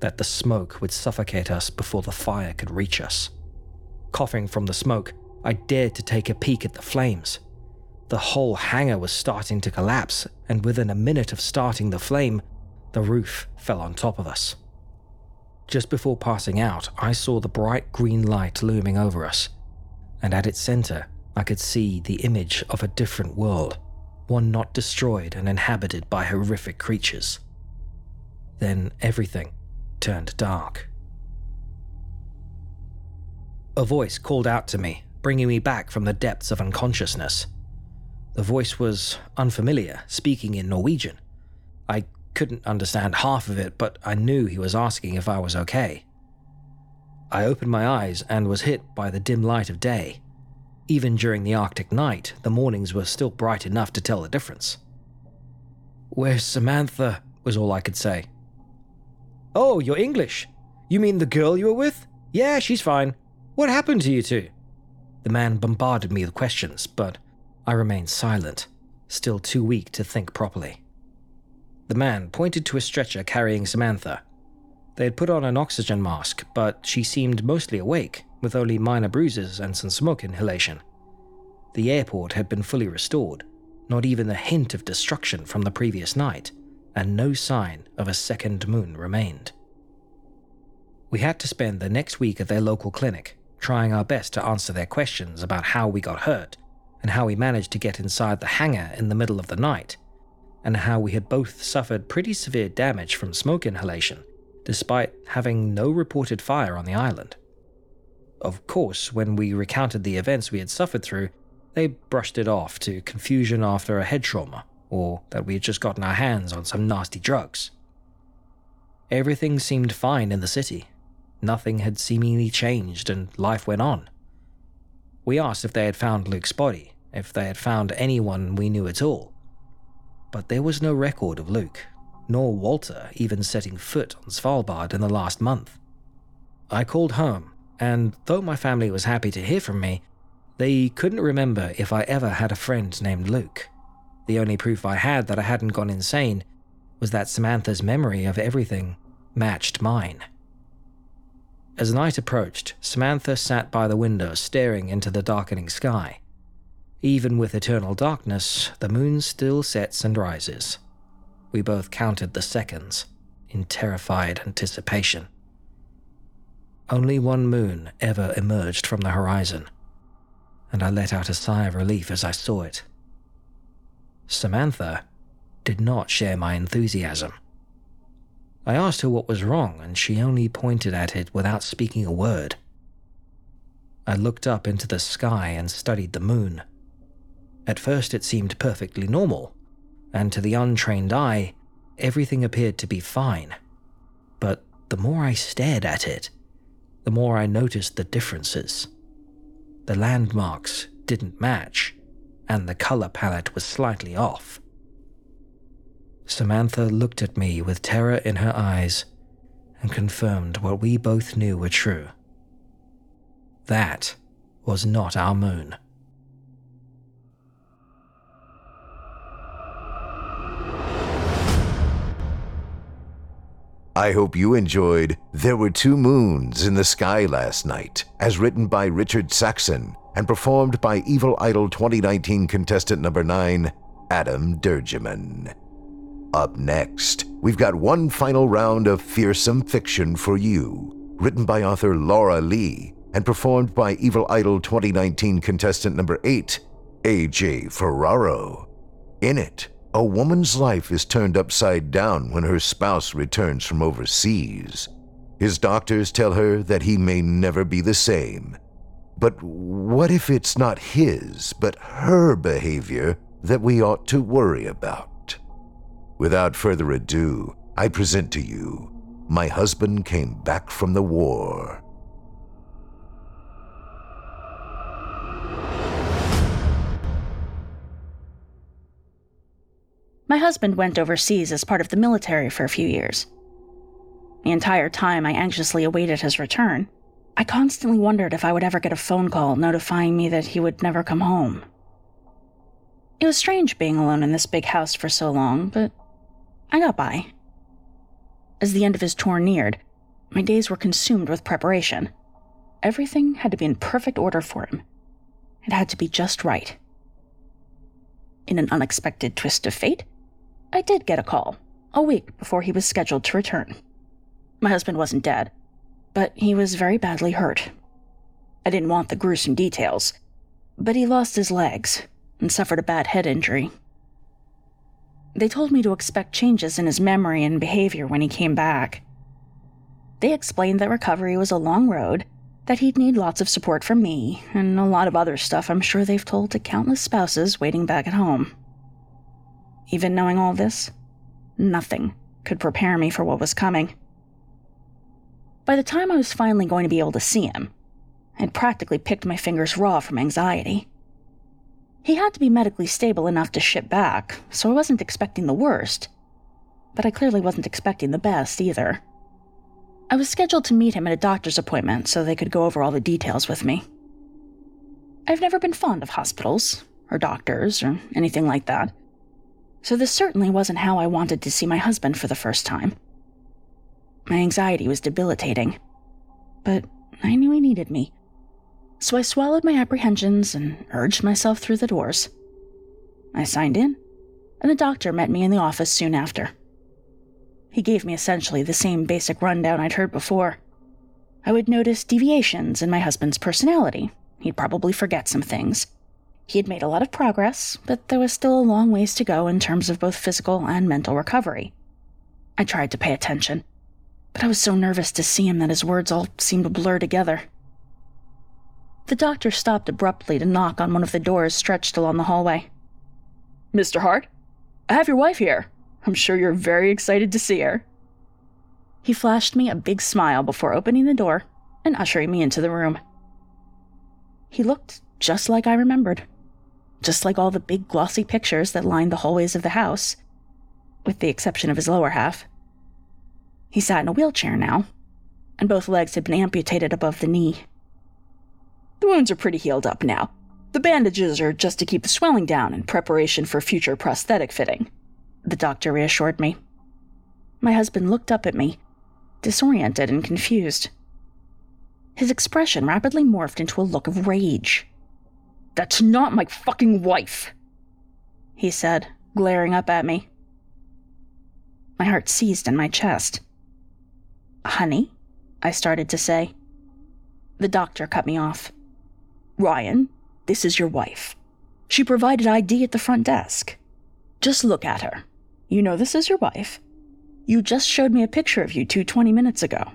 that the smoke would suffocate us before the fire could reach us. Coughing from the smoke, I dared to take a peek at the flames. The whole hangar was starting to collapse, and within a minute of starting the flame, the roof fell on top of us. Just before passing out, I saw the bright green light looming over us, and at its center, I could see the image of a different world one not destroyed and inhabited by horrific creatures. Then everything turned dark. A voice called out to me, bringing me back from the depths of unconsciousness. The voice was unfamiliar, speaking in Norwegian. I couldn't understand half of it, but I knew he was asking if I was okay. I opened my eyes and was hit by the dim light of day. Even during the Arctic night, the mornings were still bright enough to tell the difference. Where's Samantha? was all I could say. Oh, you're English. You mean the girl you were with? Yeah, she's fine. What happened to you two? The man bombarded me with questions, but I remained silent, still too weak to think properly. The man pointed to a stretcher carrying Samantha. They had put on an oxygen mask, but she seemed mostly awake with only minor bruises and some smoke inhalation. The airport had been fully restored, not even a hint of destruction from the previous night, and no sign of a second moon remained. We had to spend the next week at their local clinic, trying our best to answer their questions about how we got hurt, and how we managed to get inside the hangar in the middle of the night, and how we had both suffered pretty severe damage from smoke inhalation, despite having no reported fire on the island. Of course, when we recounted the events we had suffered through, they brushed it off to confusion after a head trauma, or that we had just gotten our hands on some nasty drugs. Everything seemed fine in the city. Nothing had seemingly changed, and life went on. We asked if they had found Luke's body, if they had found anyone we knew at all. But there was no record of Luke, nor Walter even setting foot on Svalbard in the last month. I called home and though my family was happy to hear from me, they couldn't remember if I ever had a friend named Luke. The only proof I had that I hadn't gone insane was that Samantha's memory of everything matched mine. As night approached, Samantha sat by the window staring into the darkening sky. Even with eternal darkness, the moon still sets and rises. We both counted the seconds in terrified anticipation. Only one moon ever emerged from the horizon, and I let out a sigh of relief as I saw it. Samantha did not share my enthusiasm. I asked her what was wrong, and she only pointed at it without speaking a word. I looked up into the sky and studied the moon. At first, it seemed perfectly normal, and to the untrained eye, everything appeared to be fine. But the more I stared at it, the more I noticed the differences. The landmarks didn't match, and the color palette was slightly off. Samantha looked at me with terror in her eyes and confirmed what we both knew were true. That was not our moon. I hope you enjoyed There Were Two Moons in the Sky Last Night, as written by Richard Saxon and performed by Evil Idol 2019 contestant number 9, Adam Durgeman. Up next, we've got one final round of fearsome fiction for you, written by author Laura Lee and performed by Evil Idol 2019 contestant number 8, AJ Ferraro. In it, a woman's life is turned upside down when her spouse returns from overseas. His doctors tell her that he may never be the same. But what if it's not his, but her behavior that we ought to worry about? Without further ado, I present to you My Husband Came Back from the War. My husband went overseas as part of the military for a few years. The entire time I anxiously awaited his return, I constantly wondered if I would ever get a phone call notifying me that he would never come home. It was strange being alone in this big house for so long, but I got by. As the end of his tour neared, my days were consumed with preparation. Everything had to be in perfect order for him. It had to be just right. In an unexpected twist of fate, I did get a call, a week before he was scheduled to return. My husband wasn't dead, but he was very badly hurt. I didn't want the gruesome details, but he lost his legs and suffered a bad head injury. They told me to expect changes in his memory and behavior when he came back. They explained that recovery was a long road, that he'd need lots of support from me, and a lot of other stuff I'm sure they've told to countless spouses waiting back at home. Even knowing all this, nothing could prepare me for what was coming. By the time I was finally going to be able to see him, I'd practically picked my fingers raw from anxiety. He had to be medically stable enough to ship back, so I wasn't expecting the worst. But I clearly wasn't expecting the best either. I was scheduled to meet him at a doctor's appointment so they could go over all the details with me. I've never been fond of hospitals, or doctors, or anything like that so this certainly wasn't how I wanted to see my husband for the first time. My anxiety was debilitating, but I knew he needed me. So I swallowed my apprehensions and urged myself through the doors. I signed in, and the doctor met me in the office soon after. He gave me essentially the same basic rundown I'd heard before. I would notice deviations in my husband's personality. He'd probably forget some things he had made a lot of progress, but there was still a long ways to go in terms of both physical and mental recovery. I tried to pay attention, but I was so nervous to see him that his words all seemed to blur together. The doctor stopped abruptly to knock on one of the doors stretched along the hallway. Mr. Hart, I have your wife here. I'm sure you're very excited to see her. He flashed me a big smile before opening the door and ushering me into the room. He looked just like I remembered just like all the big glossy pictures that lined the hallways of the house, with the exception of his lower half. He sat in a wheelchair now, and both legs had been amputated above the knee. The wounds are pretty healed up now. The bandages are just to keep the swelling down in preparation for future prosthetic fitting, the doctor reassured me. My husband looked up at me, disoriented and confused. His expression rapidly morphed into a look of rage. That's not my fucking wife, he said, glaring up at me. My heart seized in my chest. Honey, I started to say. The doctor cut me off. Ryan, this is your wife. She provided ID at the front desk. Just look at her. You know this is your wife. You just showed me a picture of you two 20 minutes ago.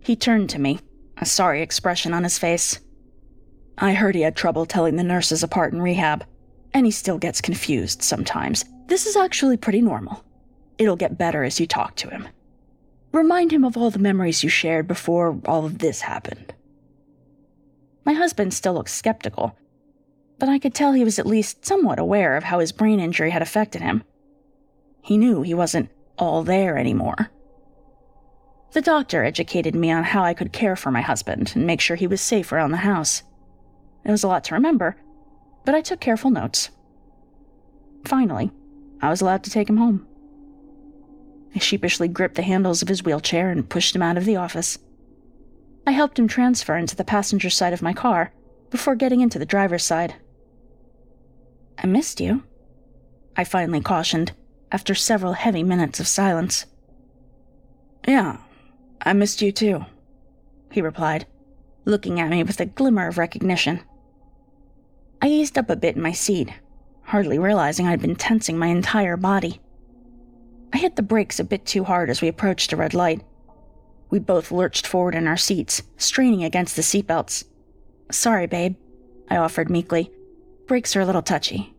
He turned to me, a sorry expression on his face. I heard he had trouble telling the nurses apart in rehab, and he still gets confused sometimes. This is actually pretty normal. It'll get better as you talk to him. Remind him of all the memories you shared before all of this happened. My husband still looked skeptical, but I could tell he was at least somewhat aware of how his brain injury had affected him. He knew he wasn't all there anymore. The doctor educated me on how I could care for my husband and make sure he was safe around the house. It was a lot to remember, but I took careful notes. Finally, I was allowed to take him home. I sheepishly gripped the handles of his wheelchair and pushed him out of the office. I helped him transfer into the passenger side of my car before getting into the driver's side. I missed you, I finally cautioned after several heavy minutes of silence. Yeah, I missed you too, he replied, looking at me with a glimmer of recognition. I eased up a bit in my seat, hardly realizing I'd been tensing my entire body. I hit the brakes a bit too hard as we approached a red light. We both lurched forward in our seats, straining against the seatbelts. Sorry, babe, I offered meekly. Brakes are a little touchy.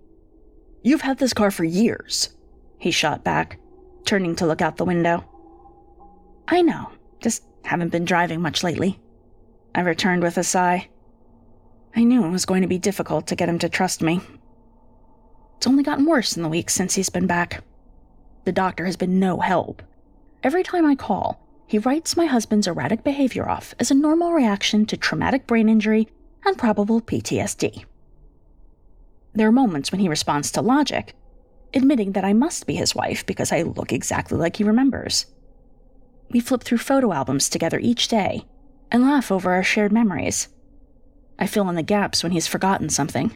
You've had this car for years, he shot back, turning to look out the window. I know, just haven't been driving much lately. I returned with a sigh. I knew it was going to be difficult to get him to trust me. It's only gotten worse in the weeks since he's been back. The doctor has been no help. Every time I call, he writes my husband's erratic behavior off as a normal reaction to traumatic brain injury and probable PTSD. There are moments when he responds to logic, admitting that I must be his wife because I look exactly like he remembers. We flip through photo albums together each day and laugh over our shared memories. I fill in the gaps when he's forgotten something.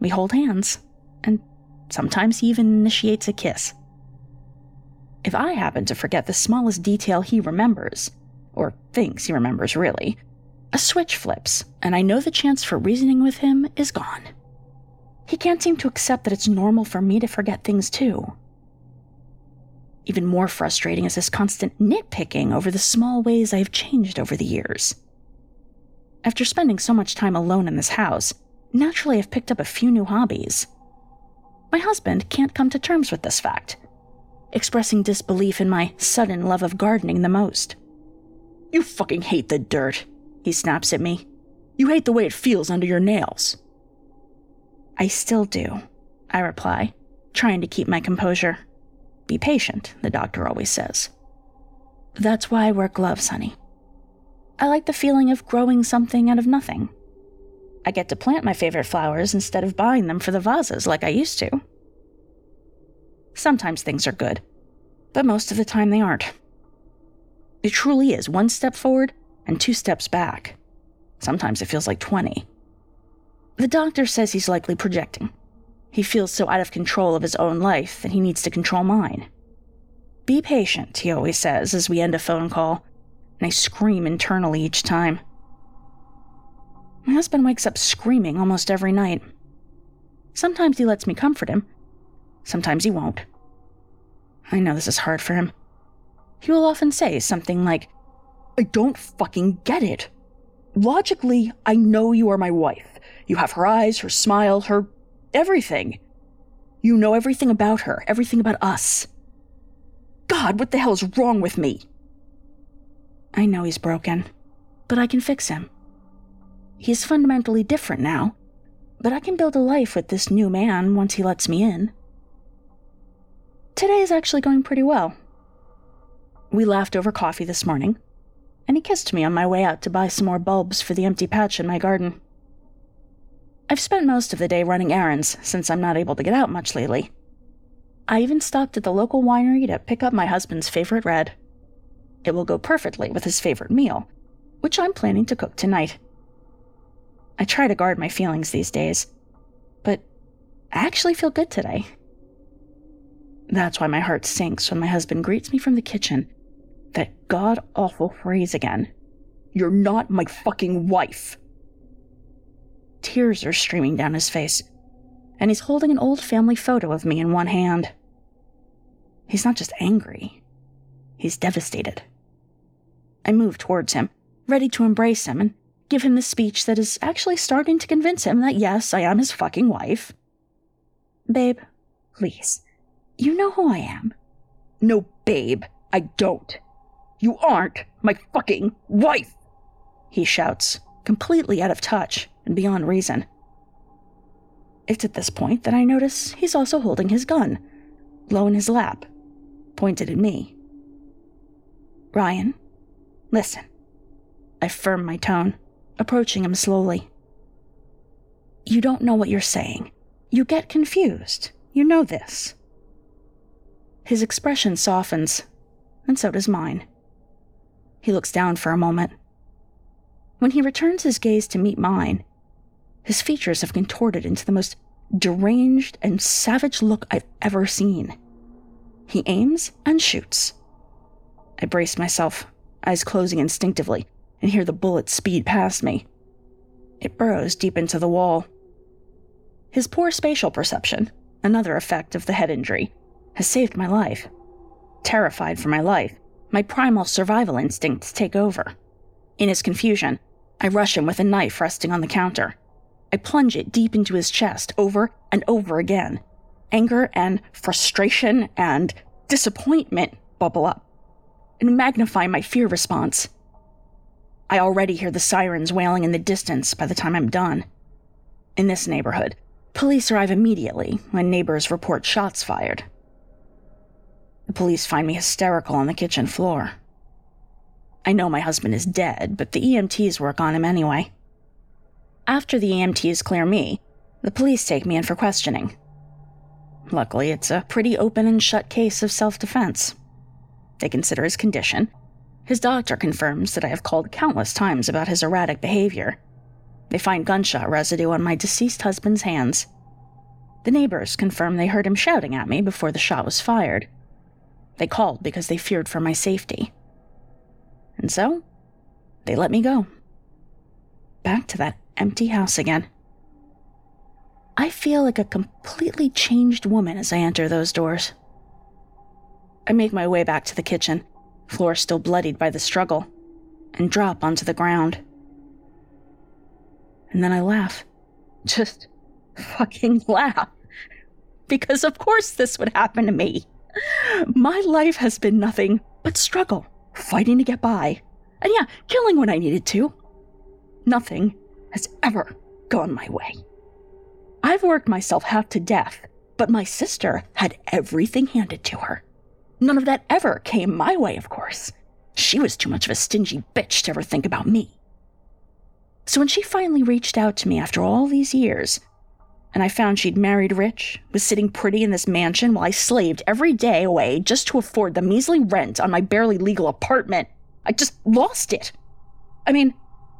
We hold hands, and sometimes he even initiates a kiss. If I happen to forget the smallest detail he remembers, or thinks he remembers really, a switch flips, and I know the chance for reasoning with him is gone. He can't seem to accept that it's normal for me to forget things too. Even more frustrating is this constant nitpicking over the small ways I've changed over the years. After spending so much time alone in this house, naturally I've picked up a few new hobbies. My husband can't come to terms with this fact expressing disbelief in my sudden love of gardening the most. You fucking hate the dirt, he snaps at me. You hate the way it feels under your nails. I still do, I reply, trying to keep my composure. Be patient, the doctor always says. That's why I wear gloves, honey. I like the feeling of growing something out of nothing. I get to plant my favorite flowers instead of buying them for the vases like I used to. Sometimes things are good, but most of the time they aren't. It truly is one step forward and two steps back. Sometimes it feels like 20. The doctor says he's likely projecting. He feels so out of control of his own life that he needs to control mine. Be patient, he always says as we end a phone call, and I scream internally each time. My husband wakes up screaming almost every night. Sometimes he lets me comfort him, Sometimes he won't. I know this is hard for him. He will often say something like, I don't fucking get it. Logically, I know you are my wife. You have her eyes, her smile, her everything. You know everything about her, everything about us. God, what the hell is wrong with me? I know he's broken, but I can fix him. He is fundamentally different now, but I can build a life with this new man once he lets me in. Today is actually going pretty well. We laughed over coffee this morning, and he kissed me on my way out to buy some more bulbs for the empty patch in my garden. I've spent most of the day running errands since I'm not able to get out much lately. I even stopped at the local winery to pick up my husband's favorite red. It will go perfectly with his favorite meal, which I'm planning to cook tonight. I try to guard my feelings these days, but I actually feel good today. That's why my heart sinks when my husband greets me from the kitchen. That god awful phrase again. You're not my fucking wife. Tears are streaming down his face, and he's holding an old family photo of me in one hand. He's not just angry, he's devastated. I move towards him, ready to embrace him and give him the speech that is actually starting to convince him that yes, I am his fucking wife. Babe, please. You know who I am. No, babe, I don't. You aren't my fucking wife! He shouts, completely out of touch and beyond reason. It's at this point that I notice he's also holding his gun, low in his lap, pointed at me. Ryan, listen. I firm my tone, approaching him slowly. You don't know what you're saying. You get confused. You know this. His expression softens, and so does mine. He looks down for a moment. When he returns his gaze to meet mine, his features have contorted into the most deranged and savage look I've ever seen. He aims and shoots. I brace myself, eyes closing instinctively, and hear the bullet speed past me. It burrows deep into the wall. His poor spatial perception, another effect of the head injury, has saved my life. Terrified for my life, my primal survival instincts take over. In his confusion, I rush him with a knife resting on the counter. I plunge it deep into his chest over and over again. Anger and frustration and disappointment bubble up and magnify my fear response. I already hear the sirens wailing in the distance by the time I'm done. In this neighborhood, police arrive immediately when neighbors report shots fired. The police find me hysterical on the kitchen floor. I know my husband is dead, but the EMTs work on him anyway. After the EMTs clear me, the police take me in for questioning. Luckily, it's a pretty open and shut case of self defense. They consider his condition. His doctor confirms that I have called countless times about his erratic behavior. They find gunshot residue on my deceased husband's hands. The neighbors confirm they heard him shouting at me before the shot was fired. They called because they feared for my safety. And so, they let me go. Back to that empty house again. I feel like a completely changed woman as I enter those doors. I make my way back to the kitchen, floor still bloodied by the struggle, and drop onto the ground. And then I laugh. Just fucking laugh. Because of course this would happen to me. My life has been nothing but struggle, fighting to get by, and yeah, killing when I needed to. Nothing has ever gone my way. I've worked myself half to death, but my sister had everything handed to her. None of that ever came my way, of course. She was too much of a stingy bitch to ever think about me. So when she finally reached out to me after all these years, and I found she'd married rich, was sitting pretty in this mansion while I slaved every day away just to afford the measly rent on my barely legal apartment. I just lost it. I mean,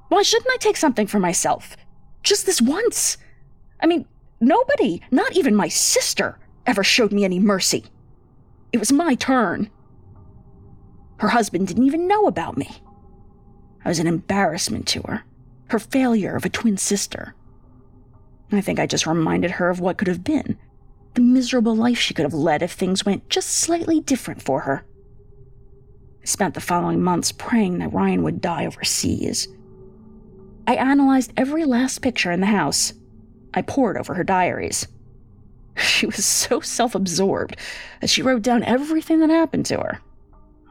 why shouldn't I take something for myself? Just this once. I mean, nobody, not even my sister, ever showed me any mercy. It was my turn. Her husband didn't even know about me. I was an embarrassment to her, her failure of a twin sister. I think I just reminded her of what could have been, the miserable life she could have led if things went just slightly different for her. I spent the following months praying that Ryan would die overseas. I analyzed every last picture in the house. I pored over her diaries. She was so self absorbed that she wrote down everything that happened to her.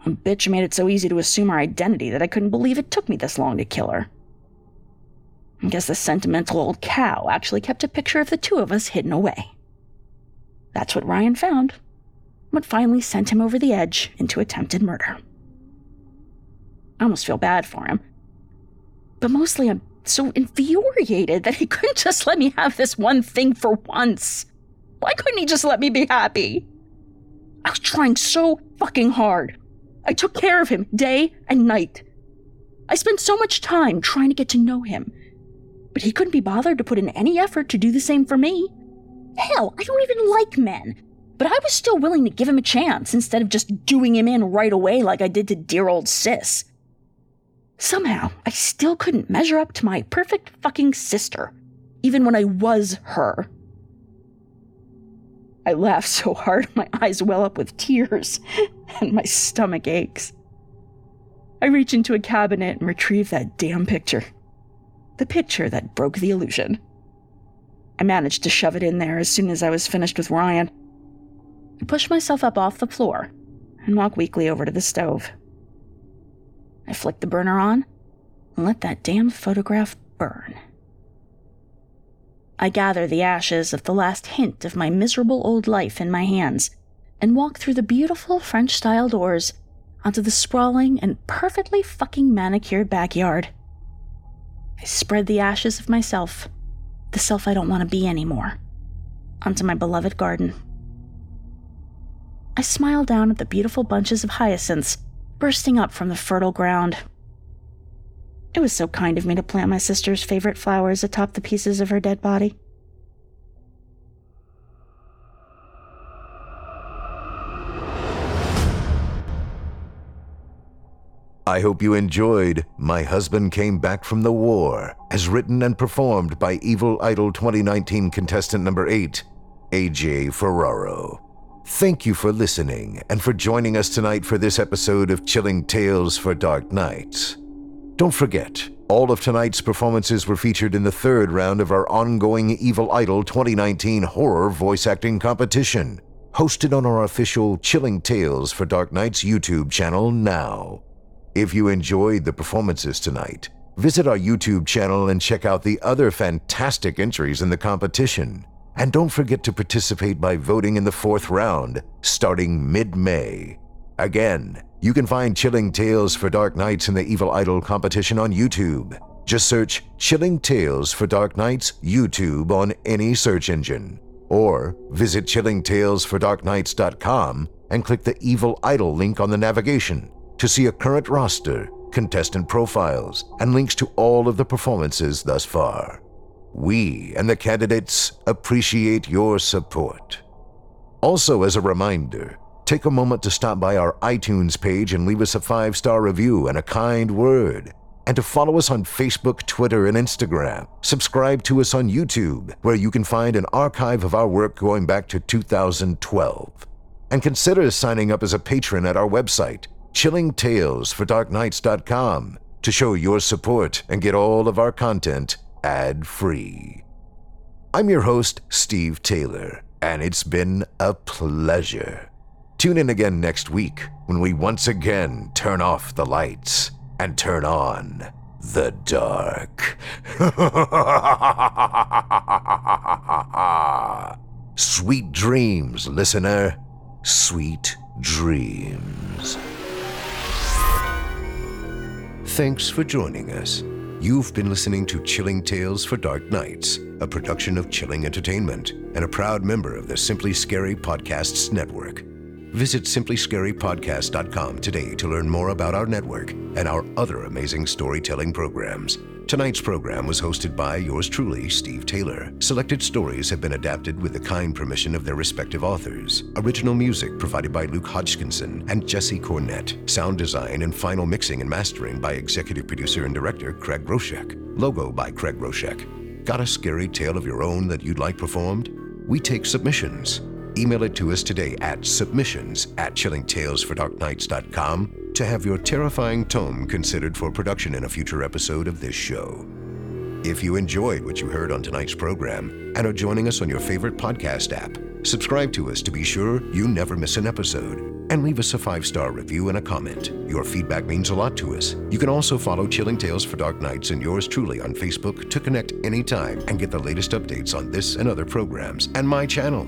A bitch made it so easy to assume her identity that I couldn't believe it took me this long to kill her. I guess the sentimental old cow actually kept a picture of the two of us hidden away. That's what Ryan found, what finally sent him over the edge into attempted murder. I almost feel bad for him. But mostly I'm so infuriated that he couldn't just let me have this one thing for once. Why couldn't he just let me be happy? I was trying so fucking hard. I took care of him day and night. I spent so much time trying to get to know him but he couldn't be bothered to put in any effort to do the same for me. Hell, I don't even like men, but I was still willing to give him a chance instead of just doing him in right away like I did to dear old sis. Somehow, I still couldn't measure up to my perfect fucking sister, even when I was her. I laugh so hard my eyes well up with tears, and my stomach aches. I reach into a cabinet and retrieve that damn picture the picture that broke the illusion. I managed to shove it in there as soon as I was finished with Ryan. I pushed myself up off the floor and walked weakly over to the stove. I flicked the burner on and let that damn photograph burn. I gather the ashes of the last hint of my miserable old life in my hands and walk through the beautiful French style doors onto the sprawling and perfectly fucking manicured backyard. I spread the ashes of myself, the self I don't want to be anymore, onto my beloved garden. I smile down at the beautiful bunches of hyacinths bursting up from the fertile ground. It was so kind of me to plant my sister's favorite flowers atop the pieces of her dead body. I hope you enjoyed My Husband Came Back from the War, as written and performed by Evil Idol 2019 contestant number 8, AJ Ferraro. Thank you for listening and for joining us tonight for this episode of Chilling Tales for Dark Nights. Don't forget, all of tonight's performances were featured in the third round of our ongoing Evil Idol 2019 horror voice acting competition, hosted on our official Chilling Tales for Dark Nights YouTube channel now. If you enjoyed the performances tonight, visit our YouTube channel and check out the other fantastic entries in the competition. And don't forget to participate by voting in the fourth round, starting mid May. Again, you can find Chilling Tales for Dark Nights in the Evil Idol competition on YouTube. Just search Chilling Tales for Dark Nights YouTube on any search engine. Or visit chillingtalesfordarknights.com and click the Evil Idol link on the navigation to see a current roster, contestant profiles, and links to all of the performances thus far. We and the candidates appreciate your support. Also, as a reminder, take a moment to stop by our iTunes page and leave us a five star review and a kind word. And to follow us on Facebook, Twitter, and Instagram. Subscribe to us on YouTube, where you can find an archive of our work going back to 2012. And consider signing up as a patron at our website, chillingtalesfordarknights.com to show your support and get all of our content ad free. I'm your host, Steve Taylor, and it's been a pleasure. Tune in again next week when we once again turn off the lights and turn on the dark. Sweet dreams, listener. Sweet dreams. Thanks for joining us. You've been listening to Chilling Tales for Dark Nights, a production of Chilling Entertainment and a proud member of the Simply Scary Podcasts Network. Visit simplyscarypodcast.com today to learn more about our network and our other amazing storytelling programs. Tonight's program was hosted by yours truly, Steve Taylor. Selected stories have been adapted with the kind permission of their respective authors. Original music provided by Luke Hodgkinson and Jesse Cornett. Sound design and final mixing and mastering by executive producer and director Craig Groshek. Logo by Craig Groshek. Got a scary tale of your own that you'd like performed? We take submissions. Email it to us today at submissions at chillingtalesfordarknights.com to have your terrifying tome considered for production in a future episode of this show. If you enjoyed what you heard on tonight's program and are joining us on your favorite podcast app, subscribe to us to be sure you never miss an episode and leave us a five star review and a comment. Your feedback means a lot to us. You can also follow Chilling Tales for Dark Nights and yours truly on Facebook to connect anytime and get the latest updates on this and other programs and my channel.